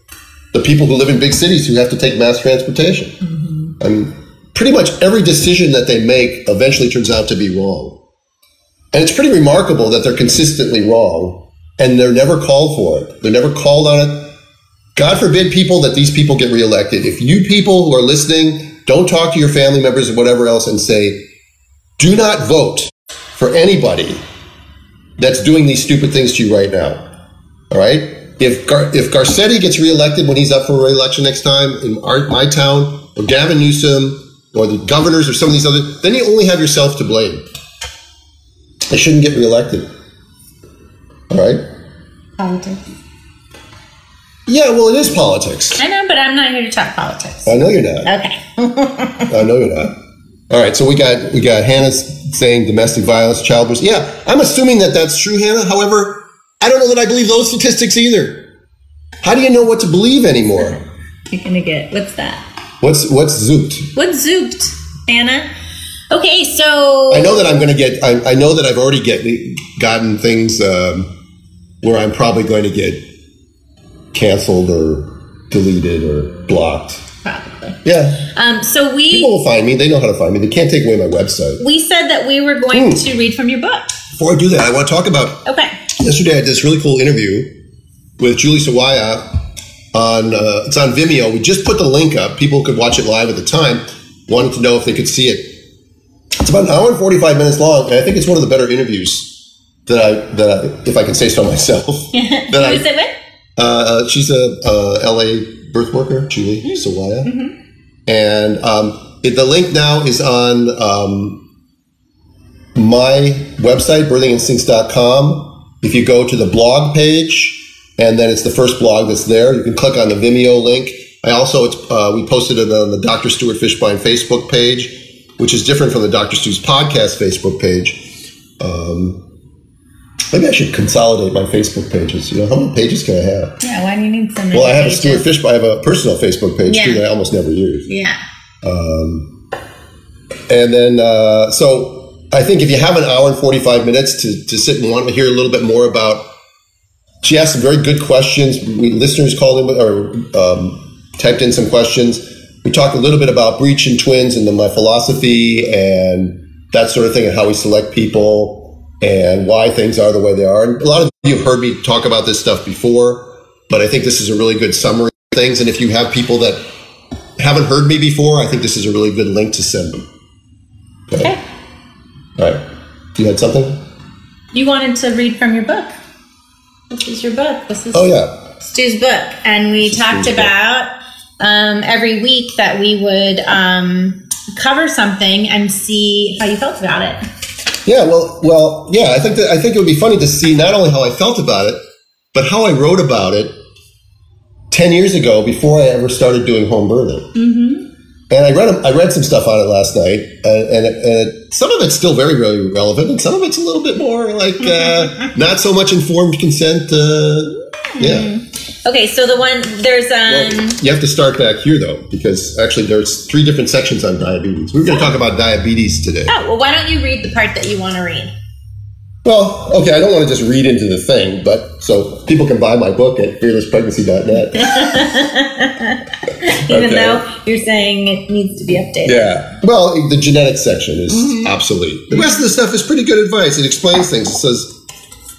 Speaker 1: The people who live in big cities who have to take mass transportation. Mm-hmm. I mean, pretty much every decision that they make eventually turns out to be wrong. And it's pretty remarkable that they're consistently wrong and they're never called for it. They're never called on it. God forbid people that these people get reelected. If you people who are listening don't talk to your family members or whatever else and say, do not vote for anybody that's doing these stupid things to you right now. All right? If, Gar- if Garcetti gets reelected when he's up for reelection next time in our, my town, or Gavin Newsom, or the governors, or some of these other, then you only have yourself to blame. They shouldn't get reelected. All right?
Speaker 2: Politics.
Speaker 1: Yeah, well, it is politics.
Speaker 2: I know, but I'm not here to talk politics.
Speaker 1: I know you're not.
Speaker 2: Okay.
Speaker 1: I know you're not. All right, so we got we got Hannah saying domestic violence, child abuse. Yeah, I'm assuming that that's true, Hannah. However, I don't know that I believe those statistics either. How do you know what to believe anymore?
Speaker 2: You're gonna get what's that?
Speaker 1: What's what's zooped?
Speaker 2: What's zooped, Hannah? Okay, so
Speaker 1: I know that I'm going to get. I, I, know that I've already get gotten things um, where I'm probably going to get canceled or deleted or blocked.
Speaker 2: Probably.
Speaker 1: Yeah.
Speaker 2: Um, so we
Speaker 1: people will find me. They know how to find me. They can't take away my website.
Speaker 2: We said that we were going mm. to read from your book.
Speaker 1: Before I do that, I want to talk about.
Speaker 2: Okay.
Speaker 1: Yesterday, I did this really cool interview with Julie Sawaya on. Uh, it's on Vimeo. We just put the link up. People could watch it live at the time. Wanted to know if they could see it. It's about an hour and forty five minutes long, and I think it's one of the better interviews that I that I, if I can say so myself.
Speaker 2: that I, it with?
Speaker 1: Uh, she's a, a, LA birth worker, Julie mm-hmm. Sawaya. Mm-hmm. And um, it, the link now is on um, my website, birthinginstincts.com. If you go to the blog page, and then it's the first blog that's there, you can click on the Vimeo link. I also, uh, we posted it on the Dr. Stuart Fishbein Facebook page, which is different from the Dr. Stu's podcast Facebook page. Um, Maybe I should consolidate my Facebook pages. You know, how many pages can I have?
Speaker 2: Yeah, why do you need so many?
Speaker 1: Well, I have
Speaker 2: pages?
Speaker 1: a Stuart Fish. I have a personal Facebook page yeah. too that I almost never use.
Speaker 2: Yeah.
Speaker 1: Um, and then, uh, so I think if you have an hour and forty-five minutes to to sit and want to hear a little bit more about, she asked some very good questions. We listeners called in or um, typed in some questions. We talked a little bit about breech and twins and then my philosophy and that sort of thing and how we select people and why things are the way they are. And a lot of you have heard me talk about this stuff before, but I think this is a really good summary of things. And if you have people that haven't heard me before, I think this is a really good link to send them.
Speaker 2: Okay.
Speaker 1: All right. You had something?
Speaker 2: You wanted to read from your book. This is your book. This is
Speaker 1: Oh yeah,
Speaker 2: Stu's book, and we talked
Speaker 1: Stu's
Speaker 2: about um, every week that we would um, cover something and see how you felt about it.
Speaker 1: Yeah. Well, well, yeah. I think that I think it would be funny to see not only how I felt about it, but how I wrote about it ten years ago before I ever started doing home birthing. Mm-hmm. And I read I read some stuff on it last night, and, and, and some of it's still very very relevant, and some of it's a little bit more like uh, not so much informed consent. Uh, yeah.
Speaker 2: Okay, so the one there's
Speaker 1: Well,
Speaker 2: um
Speaker 1: you have to start back here though, because actually there's three different sections on diabetes. We are going to talk about diabetes today.
Speaker 2: oh well why don't you read the part that you want to read?
Speaker 1: Well, okay, I don't want to just read into the thing, but so people can buy my book at fearlesspregnancy.net.
Speaker 2: Even
Speaker 1: Okay.
Speaker 2: though you're saying it needs to be updated.
Speaker 1: Yeah. Well, the genetics section is obsolete. The rest of the stuff is pretty good advice. It explains things. It says,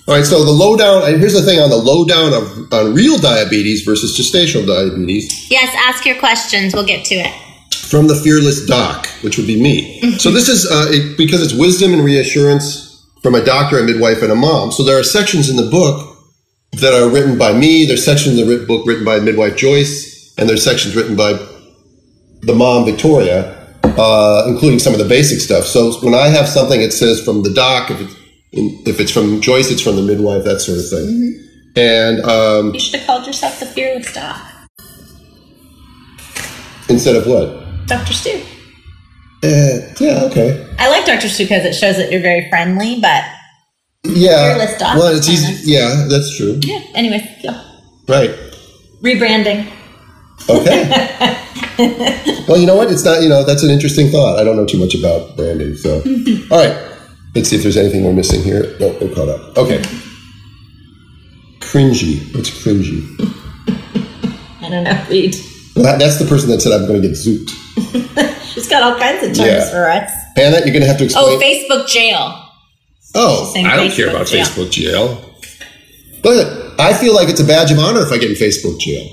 Speaker 1: all right, so the lowdown, and here's the thing on the lowdown of on real diabetes versus gestational diabetes.
Speaker 2: Yes, ask your questions. We'll get to it.
Speaker 1: from the fearless doc, which would be me. So this is uh, it, because it's wisdom and reassurance from a doctor, a midwife, and a mom. So there are sections in the book that are written by me. There's sections in the book written by midwife Joyce, and there's sections written by the mom Victoria, uh, including some of the basic stuff. So when I have something, it says from the doc. If it's if it's from Joyce, it's from the midwife, that sort of thing. And um,
Speaker 2: You should have called yourself the fearless doc.
Speaker 1: instead of what?
Speaker 2: Dr. Stu.
Speaker 1: Uh, yeah, okay.
Speaker 2: I like Dr. Stu because it shows that you're very friendly, but
Speaker 1: Yeah.
Speaker 2: Fearless
Speaker 1: Well, it's easy. Yeah, that's true.
Speaker 2: yeah, anyways, go.
Speaker 1: Right.
Speaker 2: rebranding.
Speaker 1: Okay. well, you know what? It's not, you know, that's an interesting thought. I don't know too much about branding. So, all right. Let's see if there's anything we're missing here. No, we're caught up. Okay. Cringy. What's cringy?
Speaker 2: I don't know, read.
Speaker 1: Well, that, that's the person that said I'm going to get zooped.
Speaker 2: She's got all kinds of terms
Speaker 1: Yeah.
Speaker 2: for us.
Speaker 1: Hannah, you're going to have to explain.
Speaker 2: Oh, Facebook jail.
Speaker 1: Oh,
Speaker 2: saying
Speaker 1: I don't care about
Speaker 2: jail.
Speaker 1: Facebook jail. But I feel like it's a badge of honor if I get in Facebook jail.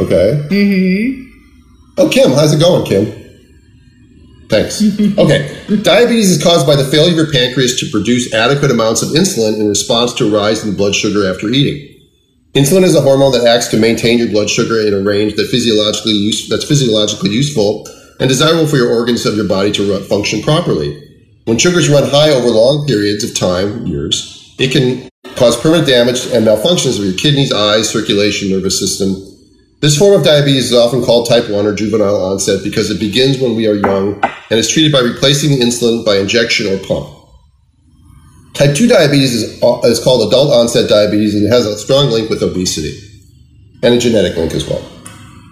Speaker 1: Okay. Mm-hmm. Oh, Kim, how's it going, Kim? Thanks. Okay. Diabetes is caused by the failure of your pancreas to produce adequate amounts of insulin in response to a rise in blood sugar after eating. Insulin is a hormone that acts to maintain your blood sugar in a range that physiologically use, that's physiologically useful and desirable for your organs of your body to run, function properly. When sugars run high over long periods of time, years, it can cause permanent damage and malfunctions of your kidneys, eyes, circulation, nervous system. This form of diabetes is often called type 1 or juvenile onset because it begins when we are young and is treated by replacing the insulin by injection or pump. Type 2 diabetes is, uh, is called adult onset diabetes and it has a strong link with obesity and a genetic link as well.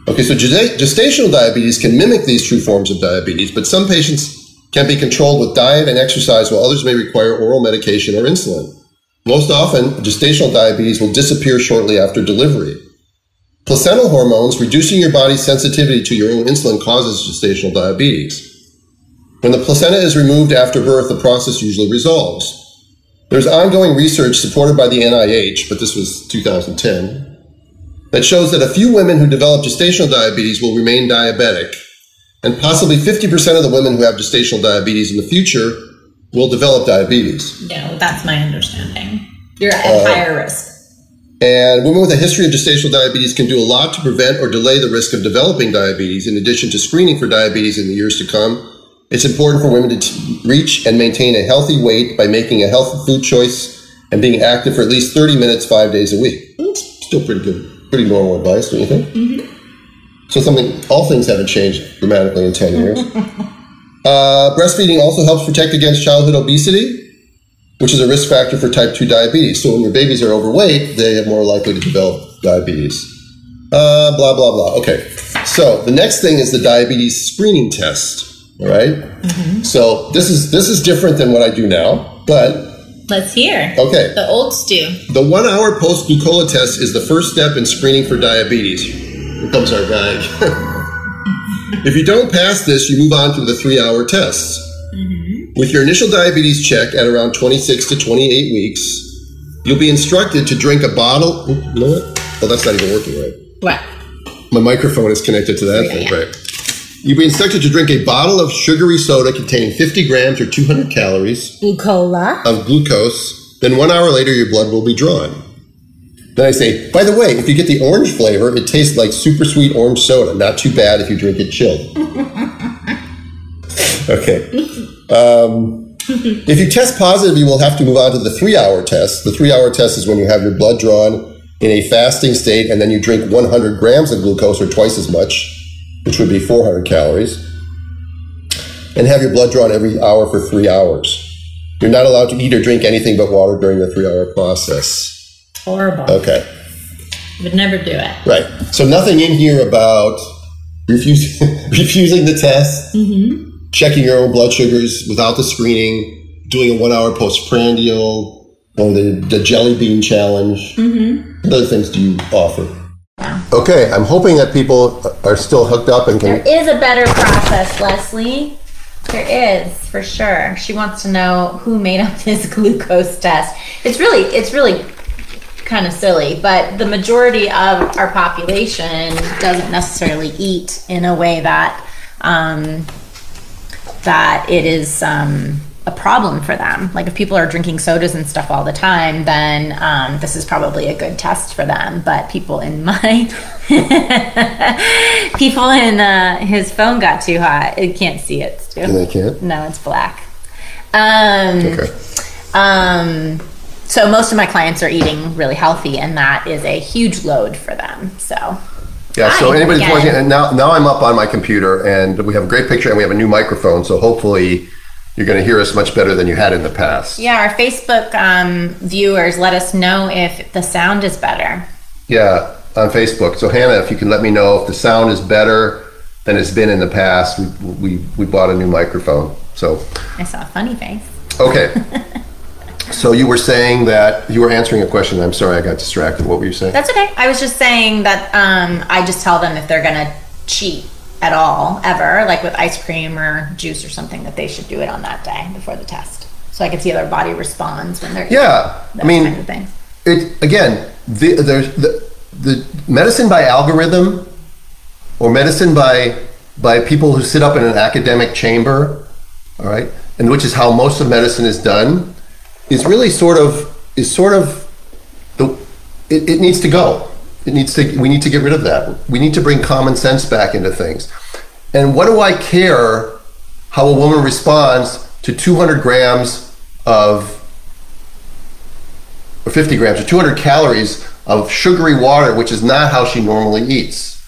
Speaker 1: Okay, so gestational diabetes can mimic these true forms of diabetes, but some patients can be controlled with diet and exercise while others may require oral medication or insulin. Most often, gestational diabetes will disappear shortly after delivery. Placental hormones reducing your body's sensitivity to your own insulin causes gestational diabetes. When the placenta is removed after birth, the process usually resolves. There's ongoing research supported by the NIH, but this was 2010, that shows that a few women who develop gestational diabetes will remain diabetic, and possibly 50% of the women who have gestational diabetes in the future will develop diabetes.
Speaker 2: No, that's my understanding. You're at
Speaker 1: Uh,
Speaker 2: higher risk.
Speaker 1: And women with a history of gestational diabetes can do a lot to prevent or delay the risk of developing diabetes. In addition to screening for diabetes in the years to come, it's important for women to t- reach and maintain a healthy weight by making a healthy food choice and being active for at least 30 minutes five days a week. That's still pretty good, pretty normal advice, don't you think? So something, all things haven't changed dramatically in 10 years. uh, breastfeeding also helps protect against childhood obesity which is a risk factor for type 2 diabetes. So when your babies are overweight, they are more likely to develop diabetes. Uh, blah, blah, blah. Okay. So the next thing is the diabetes screening test. Right? Mm-hmm. So this is this is different than what I do now, but
Speaker 2: Let's hear.
Speaker 1: okay.
Speaker 2: The old Stu.
Speaker 1: The one hour post glucola test is the first step in screening for diabetes. Here comes our guy. if you don't pass this, you move on to the three hour tests. Mm-hmm. With your initial diabetes check at around 26 to 28 weeks, you'll be instructed to drink a bottle. You know what? Oh, that's not even working right.
Speaker 2: What?
Speaker 1: My microphone is connected to that
Speaker 2: Yeah,
Speaker 1: thing,
Speaker 2: yeah.
Speaker 1: right? You'll be instructed to drink a bottle of sugary soda containing 50 grams or 200 calories
Speaker 2: Glucola.
Speaker 1: of glucose. Then one hour later, your blood will be drawn. Then I say, by the way, if you get the orange flavor, it tastes like super sweet orange soda. Not too bad if you drink it chilled. okay. Um, if you test positive, you will have to move on to the three hour test. The three hour test is when you have your blood drawn in a fasting state and then you drink 100 grams of glucose or twice as much, which would be 400 calories, and have your blood drawn every hour for three hours. You're not allowed to eat or drink anything but water during the three hour process.
Speaker 2: Horrible.
Speaker 1: Okay.
Speaker 2: Would never do it.
Speaker 1: Right. So nothing in here about refusing refusing the test, mm-hmm. checking your own blood sugars without the screening, doing a one hour postprandial, or the, the jelly bean challenge. Mm-hmm. What other things do you offer? Okay, I'm hoping that people are still hooked up and can.
Speaker 2: is a better process, Leslie. There is, for sure. She wants to know who made up this glucose test. It's really, it's really kind of silly, but the majority of our population doesn't necessarily eat in a way that um, that it is um, a problem for them. Like if people are drinking sodas and stuff all the time, then um, this is probably a good test for them. But people in my people in uh, his phone got too hot. It can't see it, Stu.
Speaker 1: And they can't?
Speaker 2: No, it's black. Um,
Speaker 1: Okay.
Speaker 2: um, so most of my clients are eating really healthy, and that is a huge load for them. So
Speaker 1: Yeah, so anybody's
Speaker 2: again.
Speaker 1: watching, and now, now I'm up on my computer and we have a great picture and we have a new microphone, so hopefully you're going to hear us much better than you had in the past.
Speaker 2: yeah, our Facebook um, viewers let us know if the sound is better.
Speaker 1: Yeah, on Facebook. So Hannah, if you can let me know if the sound is better than it's been in the past, we we, we bought a new microphone. So
Speaker 2: I saw a funny face.
Speaker 1: okay. so you were saying that you were answering a question. I'm sorry, I got distracted. What were you saying?
Speaker 2: That's okay. I was just saying that um, I just tell them if they're gonna cheat at all, ever, like with ice cream or juice or something, that they should do it on that day before the test, so I can see how their body responds when they're
Speaker 1: yeah, I mean,
Speaker 2: kind of things.
Speaker 1: it again. The, there's the the medicine by algorithm, or medicine by by people who sit up in an academic chamber, all right, and which is how most of medicine is done, is really sort of is sort of the it, it needs to go. It needs to we need to get rid of that. We need to bring common sense back into things. And what do I care how a woman responds to 200 grams of or 50 grams or 200 calories of sugary water, which is not how she normally eats.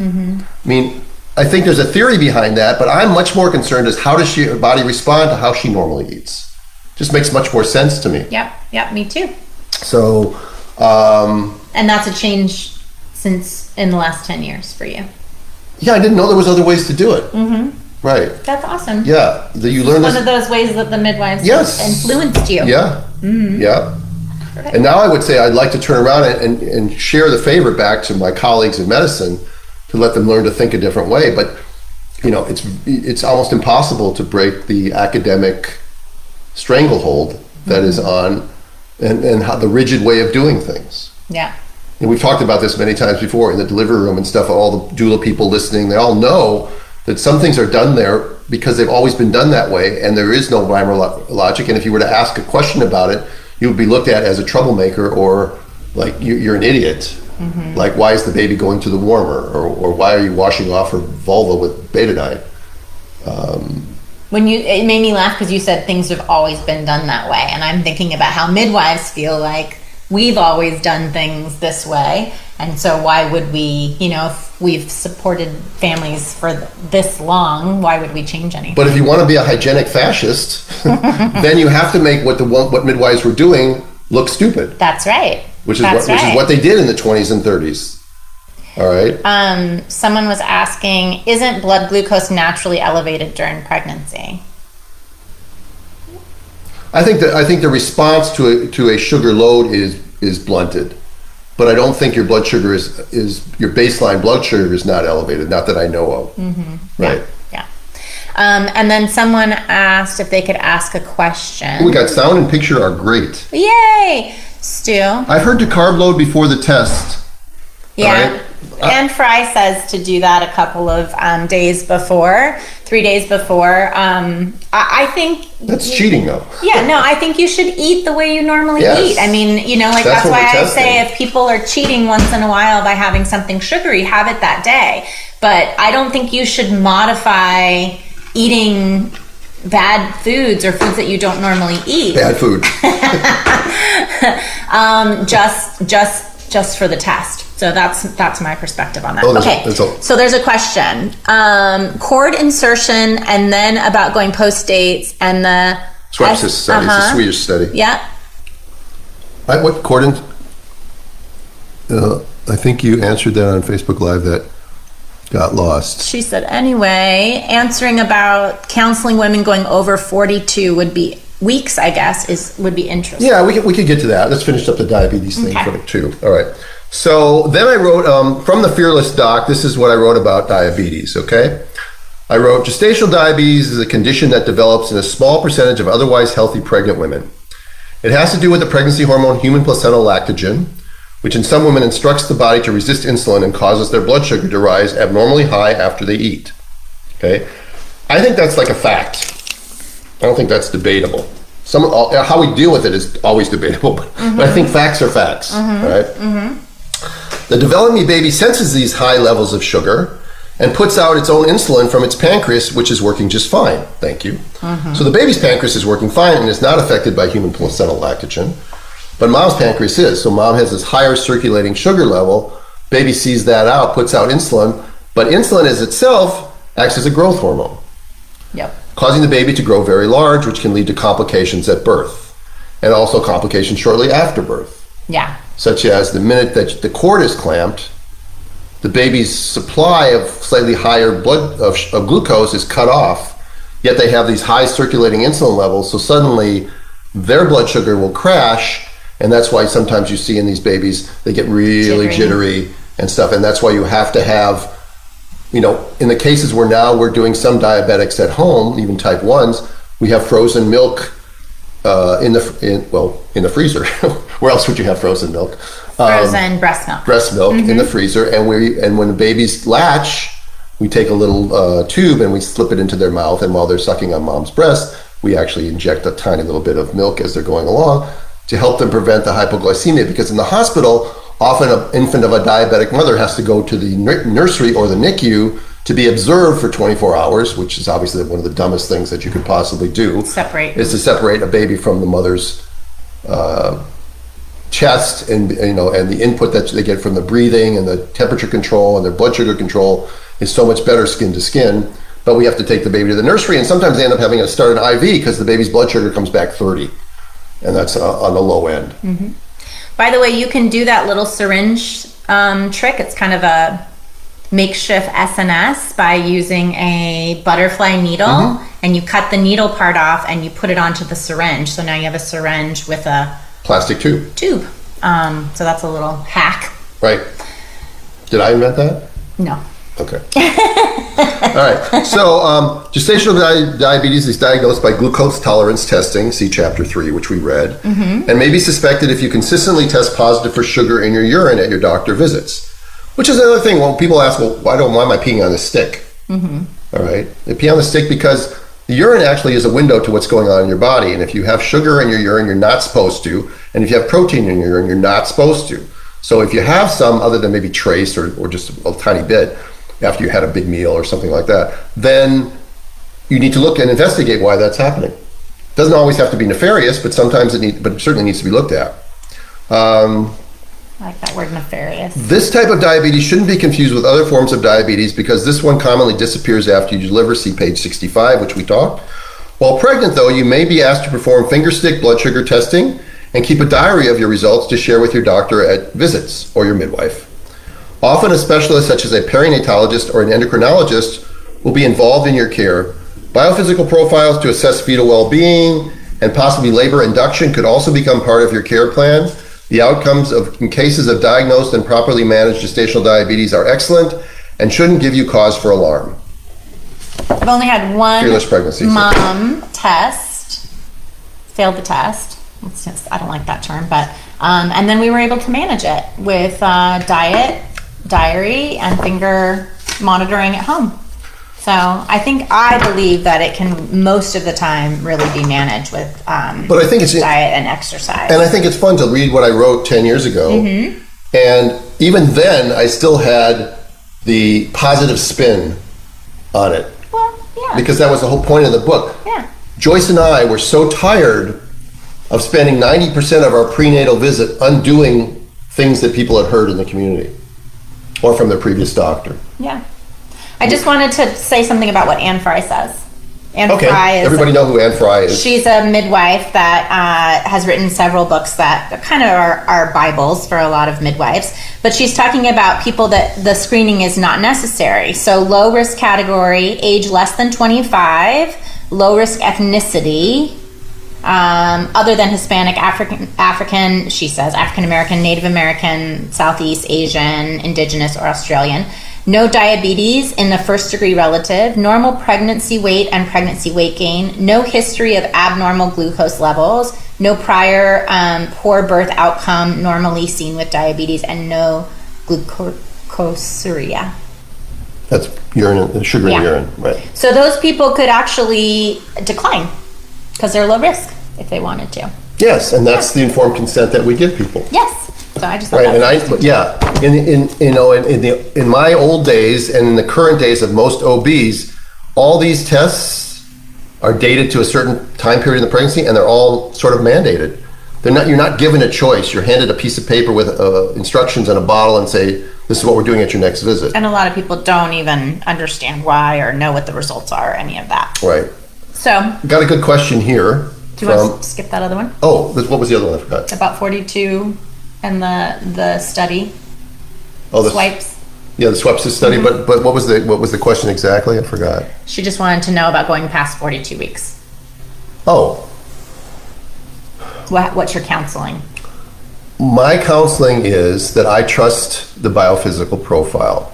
Speaker 1: I mean, I think there's a theory behind that, but I'm much more concerned as how does she, her body respond to how she normally eats. Just makes much more sense to me.
Speaker 2: Yep, yep, me too.
Speaker 1: So, um,
Speaker 2: And that's a change since in the last ten years for you.
Speaker 1: yeah, I didn't know there was other ways to do it. Mm-hmm. Right.
Speaker 2: That's awesome.
Speaker 1: Yeah. that you learn
Speaker 2: One of those ways that the midwives
Speaker 1: Yes.
Speaker 2: influenced you.
Speaker 1: Yeah. Yeah. And now I would say I'd like to turn around and, and, and share the favor back to my colleagues in medicine to let them learn to think a different way. But you know, it's it's almost impossible to break the academic stranglehold that is on and, and how the rigid way of doing things.
Speaker 2: Yeah.
Speaker 1: And we've talked about this many times before in the delivery room and stuff. All the doula people listening, they all know that some things are done there because they've always been done that way, and there is no rhyme or lo- logic. And if you were to ask a question about it, you would be looked at as a troublemaker or like you, you're an idiot. Mm-hmm. Like, why is the baby going to the warmer, or, or why are you washing off her vulva with betadine?
Speaker 2: Um, when you, it made me laugh because you said things have always been done that way, and I'm thinking about how midwives feel like we've always done things this way, and so why would we, you know, if we've supported families for this long, why would we change anything?
Speaker 1: But if you want to be a hygienic fascist, then you have to make what the what midwives were doing look stupid.
Speaker 2: That's right.
Speaker 1: which is
Speaker 2: That's
Speaker 1: what, which is what they did in the 20s and 30s. All right.
Speaker 2: Um, someone was asking, isn't blood glucose naturally elevated during pregnancy?
Speaker 1: I think that I think the response to a, to a sugar load is is blunted, but I don't think your blood sugar is is your baseline blood sugar is not elevated. Not that I know of.
Speaker 2: Mm-hmm.
Speaker 1: Right.
Speaker 2: Yeah. Um, and then someone asked if they could ask a question.
Speaker 1: We got sound and picture are great.
Speaker 2: Yay! Stu.
Speaker 1: I've heard to carb load before the test.
Speaker 2: Yeah.
Speaker 1: right.
Speaker 2: Anne Frye says to do that a couple of um, days before, three days before. Um, I, I think
Speaker 1: That's cheating, though.
Speaker 2: Yeah, no, I think you should eat the way you normally
Speaker 1: Yes.
Speaker 2: eat. I mean, you know, like
Speaker 1: That's
Speaker 2: that's, why I say if people are cheating once in a while by having something sugary, have it that day. But I don't think you should modify eating bad foods or foods that you don't normally eat
Speaker 1: Bad food.
Speaker 2: um, just just just for the test. So that's that's my perspective on that.
Speaker 1: Oh, there's a-
Speaker 2: okay,
Speaker 1: there's a-
Speaker 2: so there's a question: um, cord insertion, and then about going post dates, and the
Speaker 1: SWEPIS study. It's a
Speaker 2: uh-huh.
Speaker 1: Swedish study.
Speaker 2: Yeah.
Speaker 1: I, what Corden? Uh, I think you answered that on Facebook Live. That got lost.
Speaker 2: She said, anyway, answering about counseling women going over 42 would be weeks, I guess, is would be interesting.
Speaker 1: Yeah, we could, we could get to that. Let's finish up the diabetes thing
Speaker 2: Okay.
Speaker 1: two. All right. So then I wrote um, from the Fearless Doc. This is what I wrote about diabetes. Okay. I wrote gestational diabetes is a condition that develops in a small percentage of otherwise healthy pregnant women. It has to do with the pregnancy hormone human placental lactogen, which in some women instructs the body to resist insulin and causes their blood sugar to rise abnormally high after they eat. Okay. I think that's like a fact. I don't think that's debatable. Some uh, how we deal with it is always debatable, but, but I think facts are facts. Mm-hmm. Right. Mm-hmm. The developing baby senses these high levels of sugar and puts out its own insulin from its pancreas, which is working just fine. Thank you. Mm-hmm. So the baby's pancreas is working fine and is not affected by human placental lactogen, but mom's pancreas is. So mom has this higher circulating sugar level. Baby sees that out, puts out insulin, but insulin is itself acts as a growth hormone
Speaker 2: Yep.
Speaker 1: Causing the baby to grow very large, which can lead to complications at birth and also complications shortly after birth,
Speaker 2: Yeah.
Speaker 1: such as the minute that the cord is clamped, the baby's supply of slightly higher blood of, of glucose is cut off, yet they have these high circulating insulin levels, so suddenly their blood sugar will crash, and that's why sometimes you see in these babies they get really
Speaker 2: Jittery.
Speaker 1: jittery and stuff, and that's why you have to have you know, in the cases where now we're doing some diabetics at home, even type ones, we have frozen milk uh, in the in, well in the freezer. where else would you have frozen milk? Um,
Speaker 2: Frozen breast milk.
Speaker 1: breast milk in the freezer, and we and when the babies latch, we take a little uh, tube and we slip it into their mouth, and while they're sucking on mom's breast, we actually inject a tiny little bit of milk as they're going along to help them prevent the hypoglycemia. Because in the hospital, often an infant of a diabetic mother has to go to the nursery or the NICU to be observed for 24 hours, which is obviously one of the dumbest things that you could possibly do.
Speaker 2: Separate.
Speaker 1: is to separate a baby from the mother's uh, chest and you know and the input that they get from the breathing and the temperature control and their blood sugar control is so much better skin to skin but we have to take the baby to the nursery and sometimes they end up having to start an iv because the baby's blood sugar comes back 30 and that's uh, on the low end
Speaker 2: By the way, you can do that little syringe um, trick. It's kind of a makeshift SNS by using a butterfly needle,
Speaker 1: Mm-hmm.
Speaker 2: and you cut the needle part off and you put it onto the syringe. So now you have a syringe with a
Speaker 1: plastic tube
Speaker 2: tube. Um, so that's a little hack.
Speaker 1: right did i invent that
Speaker 2: No.
Speaker 1: Okay. All right. So, um, gestational di- diabetes is diagnosed by glucose tolerance testing, see chapter three, which we read, and may be suspected if you consistently test positive for sugar in your urine at your doctor visits. Which is another thing. When people ask, well, why don't why am I peeing on a stick? All right. They pee on the stick because the urine actually is a window to what's going on in your body. And if you have sugar in your urine, you're not supposed to. And if you have protein in your urine, you're not supposed to. So if you have some other than maybe trace or, or just a tiny bit after you had a big meal or something like that, then you need to look and investigate why that's happening. Doesn't always have to be nefarious, but sometimes it need, but it certainly needs to be looked at. Um,
Speaker 2: I like that word nefarious.
Speaker 1: this type of diabetes shouldn't be confused with other forms of diabetes because this one commonly disappears after you deliver. See page 65, which we talked. While pregnant, though, you may be asked to perform finger stick blood sugar testing and keep a diary of your results to share with your doctor at visits or your midwife. Often, a specialist such as a perinatologist or an endocrinologist will be involved in your care. Biophysical profiles to assess fetal well being and possibly labor induction could also become part of your care plan. The outcomes of in cases of diagnosed and properly managed gestational diabetes are excellent and shouldn't give you cause for alarm.
Speaker 2: I've only had one
Speaker 1: Fearless pregnancy, so-
Speaker 2: mom test, failed the test. Just, I don't like that term, but um, and then we were able to manage it with uh, diet, diary and finger monitoring at home. So I think I believe that it can most of the time really be managed with um,
Speaker 1: But I think it's
Speaker 2: diet and exercise.
Speaker 1: And I think it's fun to read what I wrote 10 years ago.
Speaker 2: Mm-hmm.
Speaker 1: And even then, I still had the positive spin on it
Speaker 2: well, yeah,
Speaker 1: because that was the whole point of the book.
Speaker 2: yeah,
Speaker 1: Joyce and I were so tired of spending 90% of our prenatal visit undoing things that people had heard in the community or from their previous doctor.
Speaker 2: yeah. I just wanted to say something about what Anne Frye says. Anne
Speaker 1: Okay,
Speaker 2: Frye is
Speaker 1: everybody know who Anne Frye is.
Speaker 2: She's a midwife that uh, has written several books that kind of are, are Bibles for a lot of midwives. But she's talking about people that the screening is not necessary. So, low risk category, age less than 25, low risk ethnicity, um, other than Hispanic, African, African, she says, African American, Native American, Southeast Asian, Indigenous, or Australian. No diabetes in the first degree relative, normal pregnancy weight and pregnancy weight gain, no history of abnormal glucose levels, no prior um, poor birth outcome normally seen with diabetes, and no glucosuria.
Speaker 1: That's urine, sugar in
Speaker 2: Yeah.
Speaker 1: the urine, right?
Speaker 2: So those people could actually decline because they're low risk if they wanted to.
Speaker 1: Yes, and that's the informed consent that we give people.
Speaker 2: Yes. So I just thought
Speaker 1: Right,
Speaker 2: that
Speaker 1: and
Speaker 2: was
Speaker 1: I, but yeah, in, in, you know, in, in the, in my old days and in the current days of most OBs, all these tests are dated to a certain time period in the pregnancy and they're all sort of mandated. They're not, you're not given a choice. You're handed a piece of paper with uh, instructions and a bottle and say, this is what we're doing at your next visit.
Speaker 2: and a lot of people don't even understand why or know what the results are or any of that.
Speaker 1: Right.
Speaker 2: So
Speaker 1: Got a good question here.
Speaker 2: do you want to skip that other one
Speaker 1: oh, this- what was the other one? I forgot.
Speaker 2: about 42 and the the study
Speaker 1: Oh, the
Speaker 2: swipes?
Speaker 1: Yeah, the SWEPIS study.
Speaker 2: Mm-hmm.
Speaker 1: But but what was the what was the question exactly? I forgot.
Speaker 2: She just wanted to know about going past 42 weeks.
Speaker 1: Oh,
Speaker 2: What, what's your counseling?
Speaker 1: My counseling is that I trust the biophysical profile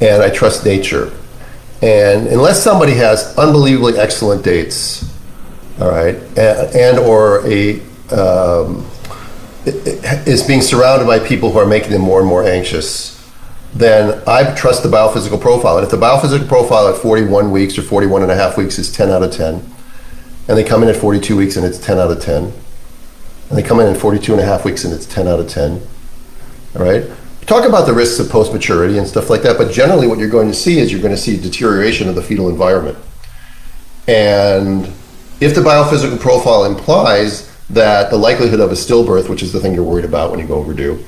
Speaker 1: and I trust nature. And unless somebody has unbelievably excellent dates, all right, and, and or a um, is being surrounded by people who are making them more and more anxious, then I trust the biophysical profile. And if the biophysical profile at 41 weeks or 41 and a half weeks is 10 out of 10, and they come in at 42 weeks and it's 10 out of 10, and they come in at 42 and a half weeks and it's 10 out of 10. All right? Talk about the risks of post maturity and stuff like that, but generally, what you're going to see is you're going to see deterioration of the fetal environment. And if the biophysical profile implies that the likelihood of a stillbirth, which is the thing you're worried about when you go overdue,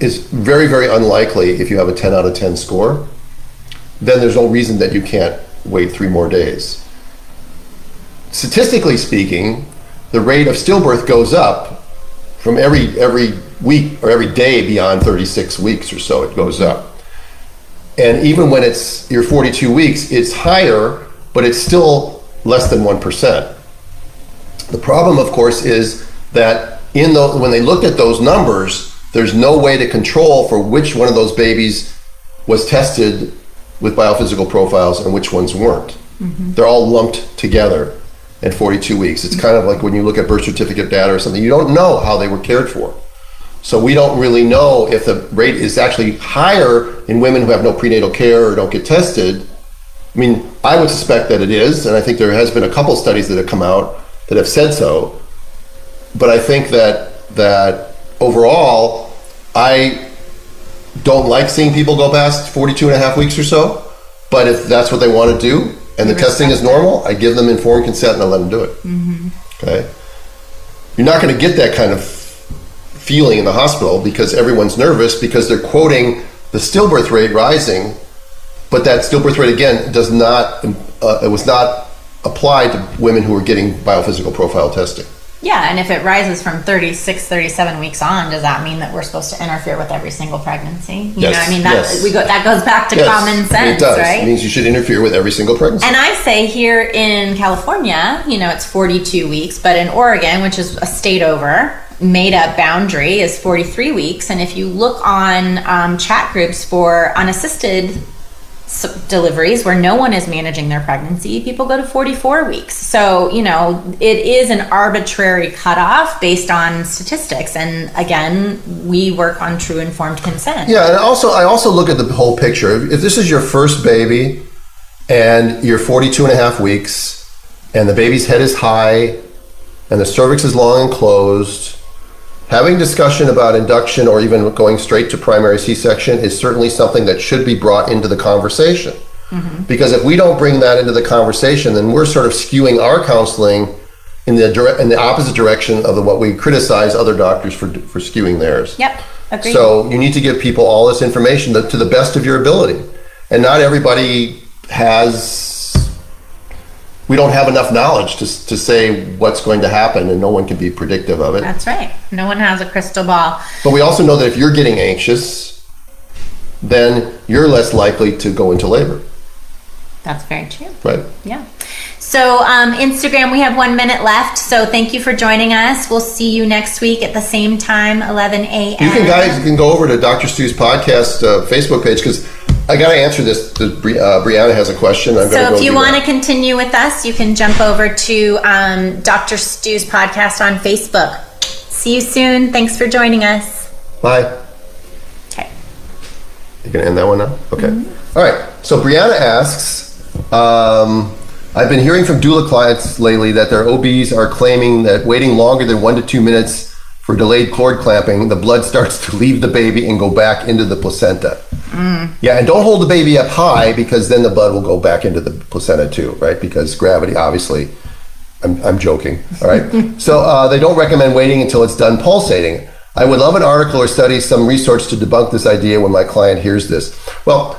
Speaker 1: is very, very unlikely if you have a 10 out of 10 score, then there's no reason that you can't wait three more days. Statistically speaking, the rate of stillbirth goes up from every every week or every day beyond 36 weeks or so it goes up and even when it's your 42 weeks it's higher but it's still less than 1% the problem of course is that in the when they looked at those numbers there's no way to control for which one of those babies was tested with biophysical profiles and which ones weren't mm-hmm. they're all lumped together at 42 weeks. It's kind of like when you look at birth certificate data or something, you don't know how they were cared for. So we don't really know if the rate is actually higher in women who have no prenatal care or don't get tested. I mean, I would suspect that it is, and I think there has been a couple studies that have come out that have said so. But I think that that overall, I don't like seeing people go past 42 and a half weeks or so. But if that's what they want to do and the testing is normal, I give them informed consent and I let them do it. Mm-hmm. Okay. You're not going to get that kind of feeling in the hospital because everyone's nervous because they're quoting the stillbirth rate rising, but that stillbirth rate again does not uh, it was not applied to women who are getting biophysical profile testing.
Speaker 2: Yeah, and if it rises from 36, 37 weeks on, does that mean that we're supposed to interfere with every single pregnancy? You know,
Speaker 1: Yes,
Speaker 2: I mean that
Speaker 1: yes.
Speaker 2: we go that goes back to
Speaker 1: Yes,
Speaker 2: common sense,
Speaker 1: it does.
Speaker 2: right?
Speaker 1: It means you should interfere with every single pregnancy.
Speaker 2: And I say here in California, you know, it's 42 weeks, but in Oregon, which is a state over, made up boundary is 43 weeks. And if you look on um, chat groups for unassisted deliveries where no one is managing their pregnancy, people go to 44 weeks. So, you know, it is an arbitrary cutoff based on statistics. And again, we work on true informed consent.
Speaker 1: Yeah, and also I also look at the whole picture. If this is your first baby and you're 42 and a half weeks and the baby's head is high and the cervix is long and closed, having discussion about induction or even going straight to primary C-section is certainly something that should be brought into the conversation. Mm-hmm. Because if we don't bring that into the conversation, then we're sort of skewing our counseling in the dire- in the opposite direction of the, what we criticize other doctors for for skewing theirs.
Speaker 2: Yep. Agreed.
Speaker 1: So you need to give people all this information to, to the best of your ability. And not everybody has, we don't have enough knowledge to, to say what's going to happen, and no one can be predictive of it.
Speaker 2: That's right. No one has a crystal ball.
Speaker 1: But we also know that if you're getting anxious, then you're less likely to go into labor,
Speaker 2: That's very true.
Speaker 1: right?
Speaker 2: Yeah. So, um, Instagram, we have one minute left. So, thank you for joining us. We'll see you next week at the same time, 11 a.m.
Speaker 1: You can guys you can go over to Dr. Stu's podcast uh, Facebook page because I got to answer this. The, uh, Brianna has a question. I'm
Speaker 2: So, if you want to continue with us, you can jump over to um, Dr. Stu's podcast on Facebook. See you soon. Thanks for joining us.
Speaker 1: Bye.
Speaker 2: Okay.
Speaker 1: You gonna end that one now? Okay. All right. So Brianna asks um, I've been hearing from doula clients lately that their OBs are claiming that waiting longer than one to two minutes for delayed cord clamping, the blood starts to leave the baby and go back into the placenta. Yeah, and don't hold the baby up high because then the blood will go back into the placenta too, right? Because gravity, obviously. I'm, I'm joking. All right. so uh, they don't recommend waiting until it's done pulsating. I would love an article or study, some research to debunk this idea when my client hears this. Well,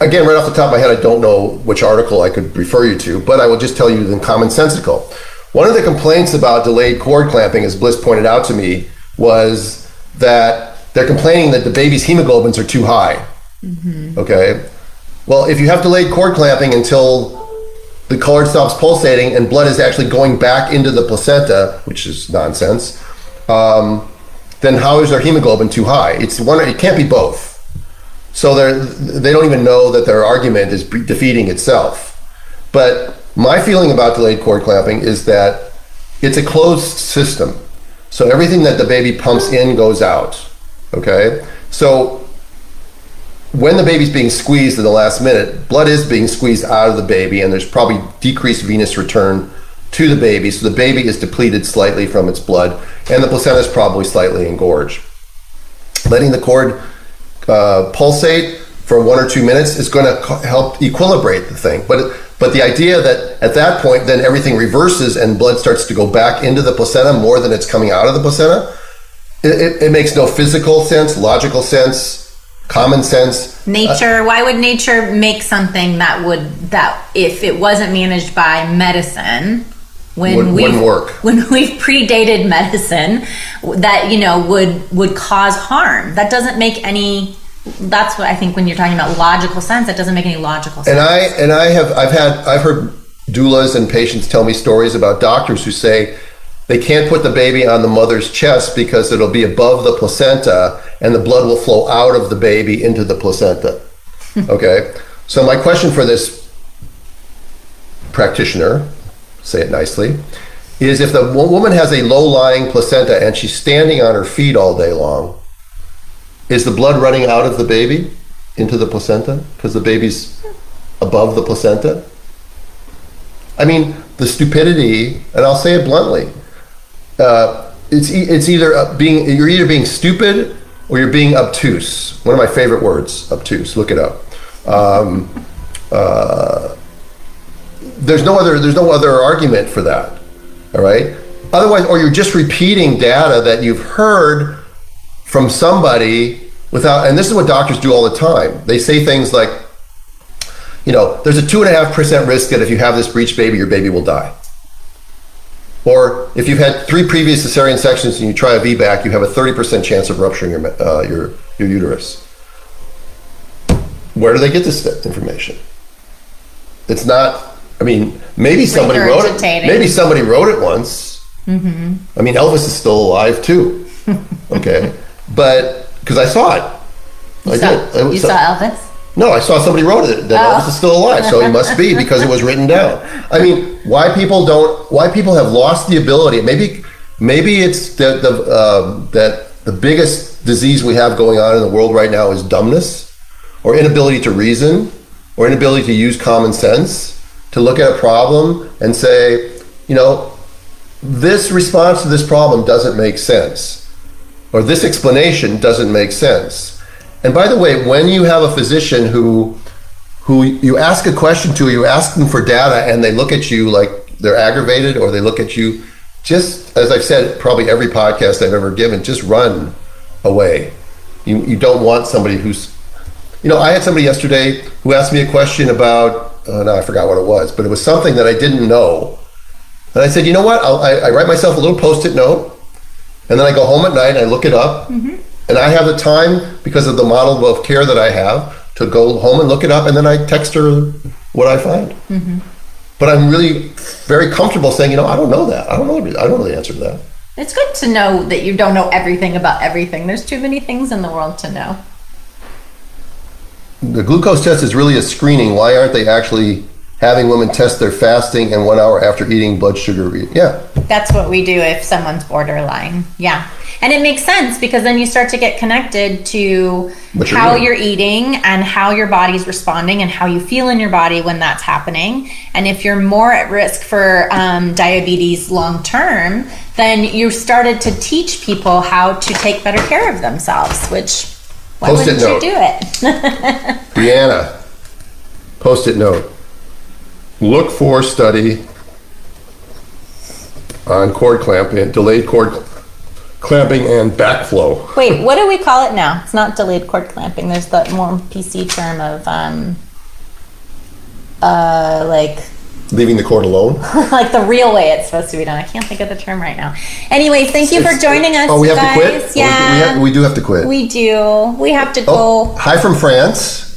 Speaker 1: again, right off the top of my head, I don't know which article I could refer you to, but I will just tell you the commonsensical. One of the complaints about delayed cord clamping, as Bliss pointed out to me, was that they're complaining that the baby's hemoglobins are too high. Okay. Well, if you have delayed cord clamping until the cord stops pulsating and blood is actually going back into the placenta, which is nonsense, um, then how is their hemoglobin too high? It's one. It can't be both. So they they don't even know that their argument is defeating itself. But my feeling about delayed cord clamping is that it's a closed system. So everything that the baby pumps in goes out. Okay? So when the baby's being squeezed in the last minute, blood is being squeezed out of the baby, and there's probably decreased venous return to the baby. So the baby is depleted slightly from its blood, and the placenta is probably slightly engorged. Letting the cord uh, pulsate for one or two minutes is going to help equilibrate the thing. But but the idea that at that point then everything reverses and blood starts to go back into the placenta more than it's coming out of the placenta, it, it, it makes no physical sense, logical sense, common sense.
Speaker 2: Nature. why would nature make something that would that if it wasn't managed by medicine? When we
Speaker 1: work.
Speaker 2: when we've predated medicine, that you know would would cause harm. That doesn't make any. That's what I think when you're talking about logical sense. That doesn't make any logical sense.
Speaker 1: And I and I have I've had I've heard doulas and patients tell me stories about doctors who say they can't put the baby on the mother's chest because it'll be above the placenta and the blood will flow out of the baby into the placenta. okay? So my question for this practitioner, say it nicely, is if the woman has a low-lying placenta and she's standing on her feet all day long, is the blood running out of the baby into the placenta because the baby's above the placenta? I mean, the stupidity, and I'll say it bluntly, uh, it's e- it's either uh, being you're either being stupid or you're being obtuse. One of my favorite words, obtuse. Look it up. Um, uh, there's no other there's no other argument for that. All right. Otherwise, or you're just repeating data that you've heard from somebody without. And this is what doctors do all the time. They say things like, you know, there's a two and a half percent risk that if you have this breech baby, your baby will die. Or if you've had three previous cesarean sections and you try a VBAC, you have a 30% chance of rupturing your, uh, your, your uterus. Where do they get this information? It's not, I mean, maybe somebody wrote it. Maybe somebody wrote it once. Mm-hmm. I mean, Elvis is still alive too. Okay. But, because I saw it. I
Speaker 2: you saw,
Speaker 1: did. I
Speaker 2: you
Speaker 1: saw-
Speaker 2: saw Elvis.
Speaker 1: No, I saw somebody wrote it that Elvis is still alive, so he must be because it was written down. I mean, why people don't? Why people have lost the ability? Maybe, maybe it's that the uh, that the biggest disease we have going on in the world right now is dumbness, or inability to reason, or inability to use common sense to look at a problem and say, you know, this response to this problem doesn't make sense, or this explanation doesn't make sense. And by the way, when you have a physician who who you ask a question to, you ask them for data, and they look at you like they're aggravated, or they look at you just as I've said, probably every podcast I've ever given, just run away. You you don't want somebody who's you know, I had somebody yesterday who asked me a question about, oh, no, I forgot what it was, but it was something that I didn't know. And I said, you know what? I, I write myself a little post it note, and then I go home at night and I look it up. Mm-hmm. And I have the time because of the model of care that I have to go home and look it up, and then I text her what I find. Mm-hmm. But I'm really very comfortable saying, you know, I don't know that. I don't know. I don't know the answer to that.
Speaker 2: It's good to know that you don't know everything about everything. There's too many things in the world to know.
Speaker 1: The glucose test is really a screening. Why aren't they actually having women test their fasting and one hour after eating blood sugar? Yeah.
Speaker 2: That's what we do if someone's borderline. Yeah. And it makes sense because then you start to get connected to you're how doing. you're eating and how your body's responding and how you feel in your body when that's happening. And if you're more at risk for um, diabetes long term, then you started to teach people how to take better care of themselves, which why post wouldn't you do it?
Speaker 1: Brianna, post it note. Look for study on cord clamping, delayed cord clamping and backflow.
Speaker 2: Wait, what do we call it now? It's not delayed cord clamping. There's the more PC term of um, uh, like
Speaker 1: leaving the cord alone.
Speaker 2: like the real way it's supposed to be done. I can't think of the term right now. Anyways, thank you it's, for joining us.
Speaker 1: Oh, we have
Speaker 2: guys.
Speaker 1: to quit.
Speaker 2: Yeah,
Speaker 1: we, have, we, do have to quit.
Speaker 2: We do. We have to oh, go.
Speaker 1: Hi from France.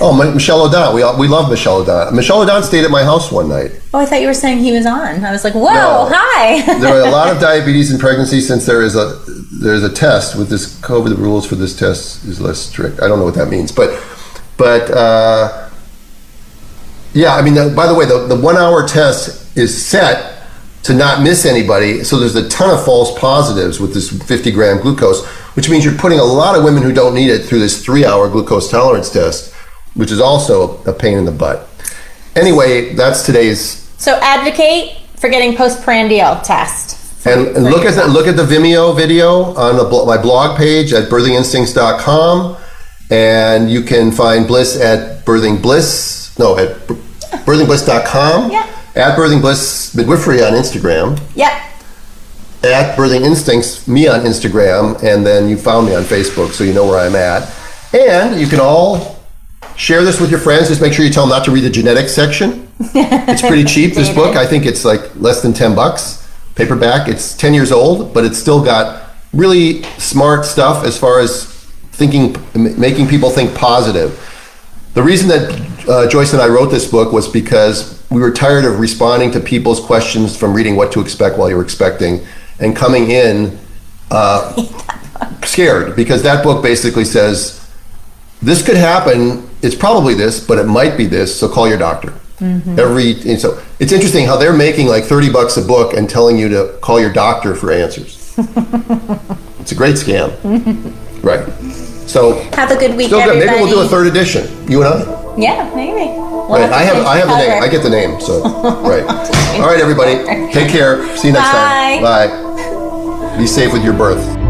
Speaker 1: Oh, Michel Odent. We, we love Michel Odent. Michel Odent stayed at my house one night.
Speaker 2: Oh, I thought you were saying he was on. I was like, whoa, no. hi.
Speaker 1: there are a lot of diabetes in pregnancy since there is a there's a test with this COVID. The rules for this test is less strict. I don't know what that means, but but uh, yeah. I mean, the, by the way, the, the one hour test is set to not miss anybody. So there's a ton of false positives with this 50 gram glucose, which means you're putting a lot of women who don't need it through this three hour glucose tolerance test which is also a pain in the butt. Anyway, that's today's.
Speaker 2: So advocate for getting postprandial test.
Speaker 1: And, and look at the, look at the Vimeo video on the, my blog page at birthinginstincts.com, and you can find Bliss at Birthing Bliss. No, at birthingbliss.com.
Speaker 2: Yeah.
Speaker 1: At Birthing Bliss Midwifery on Instagram.
Speaker 2: Yep.
Speaker 1: At Birthing Instincts, me on Instagram, and then you found me on Facebook, so you know where I'm at. And you can all Share this with your friends. Just make sure you tell them not to read the genetics section. It's pretty cheap. this book, I think it's like less than ten bucks, paperback. It's ten years old, but it's still got really smart stuff as far as thinking, making people think positive. The reason that uh, Joyce and I wrote this book was because we were tired of responding to people's questions from reading what to expect while you were expecting and coming in uh, scared because that book basically says this could happen it's probably this, but it might be this. So call your doctor. Mm-hmm. Every so it's interesting how they're making like thirty bucks a book and telling you to call your doctor for answers. it's a great scam, right? So
Speaker 2: have a good week.
Speaker 1: Still
Speaker 2: good.
Speaker 1: Maybe we'll do a third edition. You and
Speaker 2: I. Yeah, maybe.
Speaker 1: We'll right. Have I have I have the name. I get the name. So right. All right, everybody. Take care. See you next
Speaker 2: Bye.
Speaker 1: time. Bye. Be safe with your birth.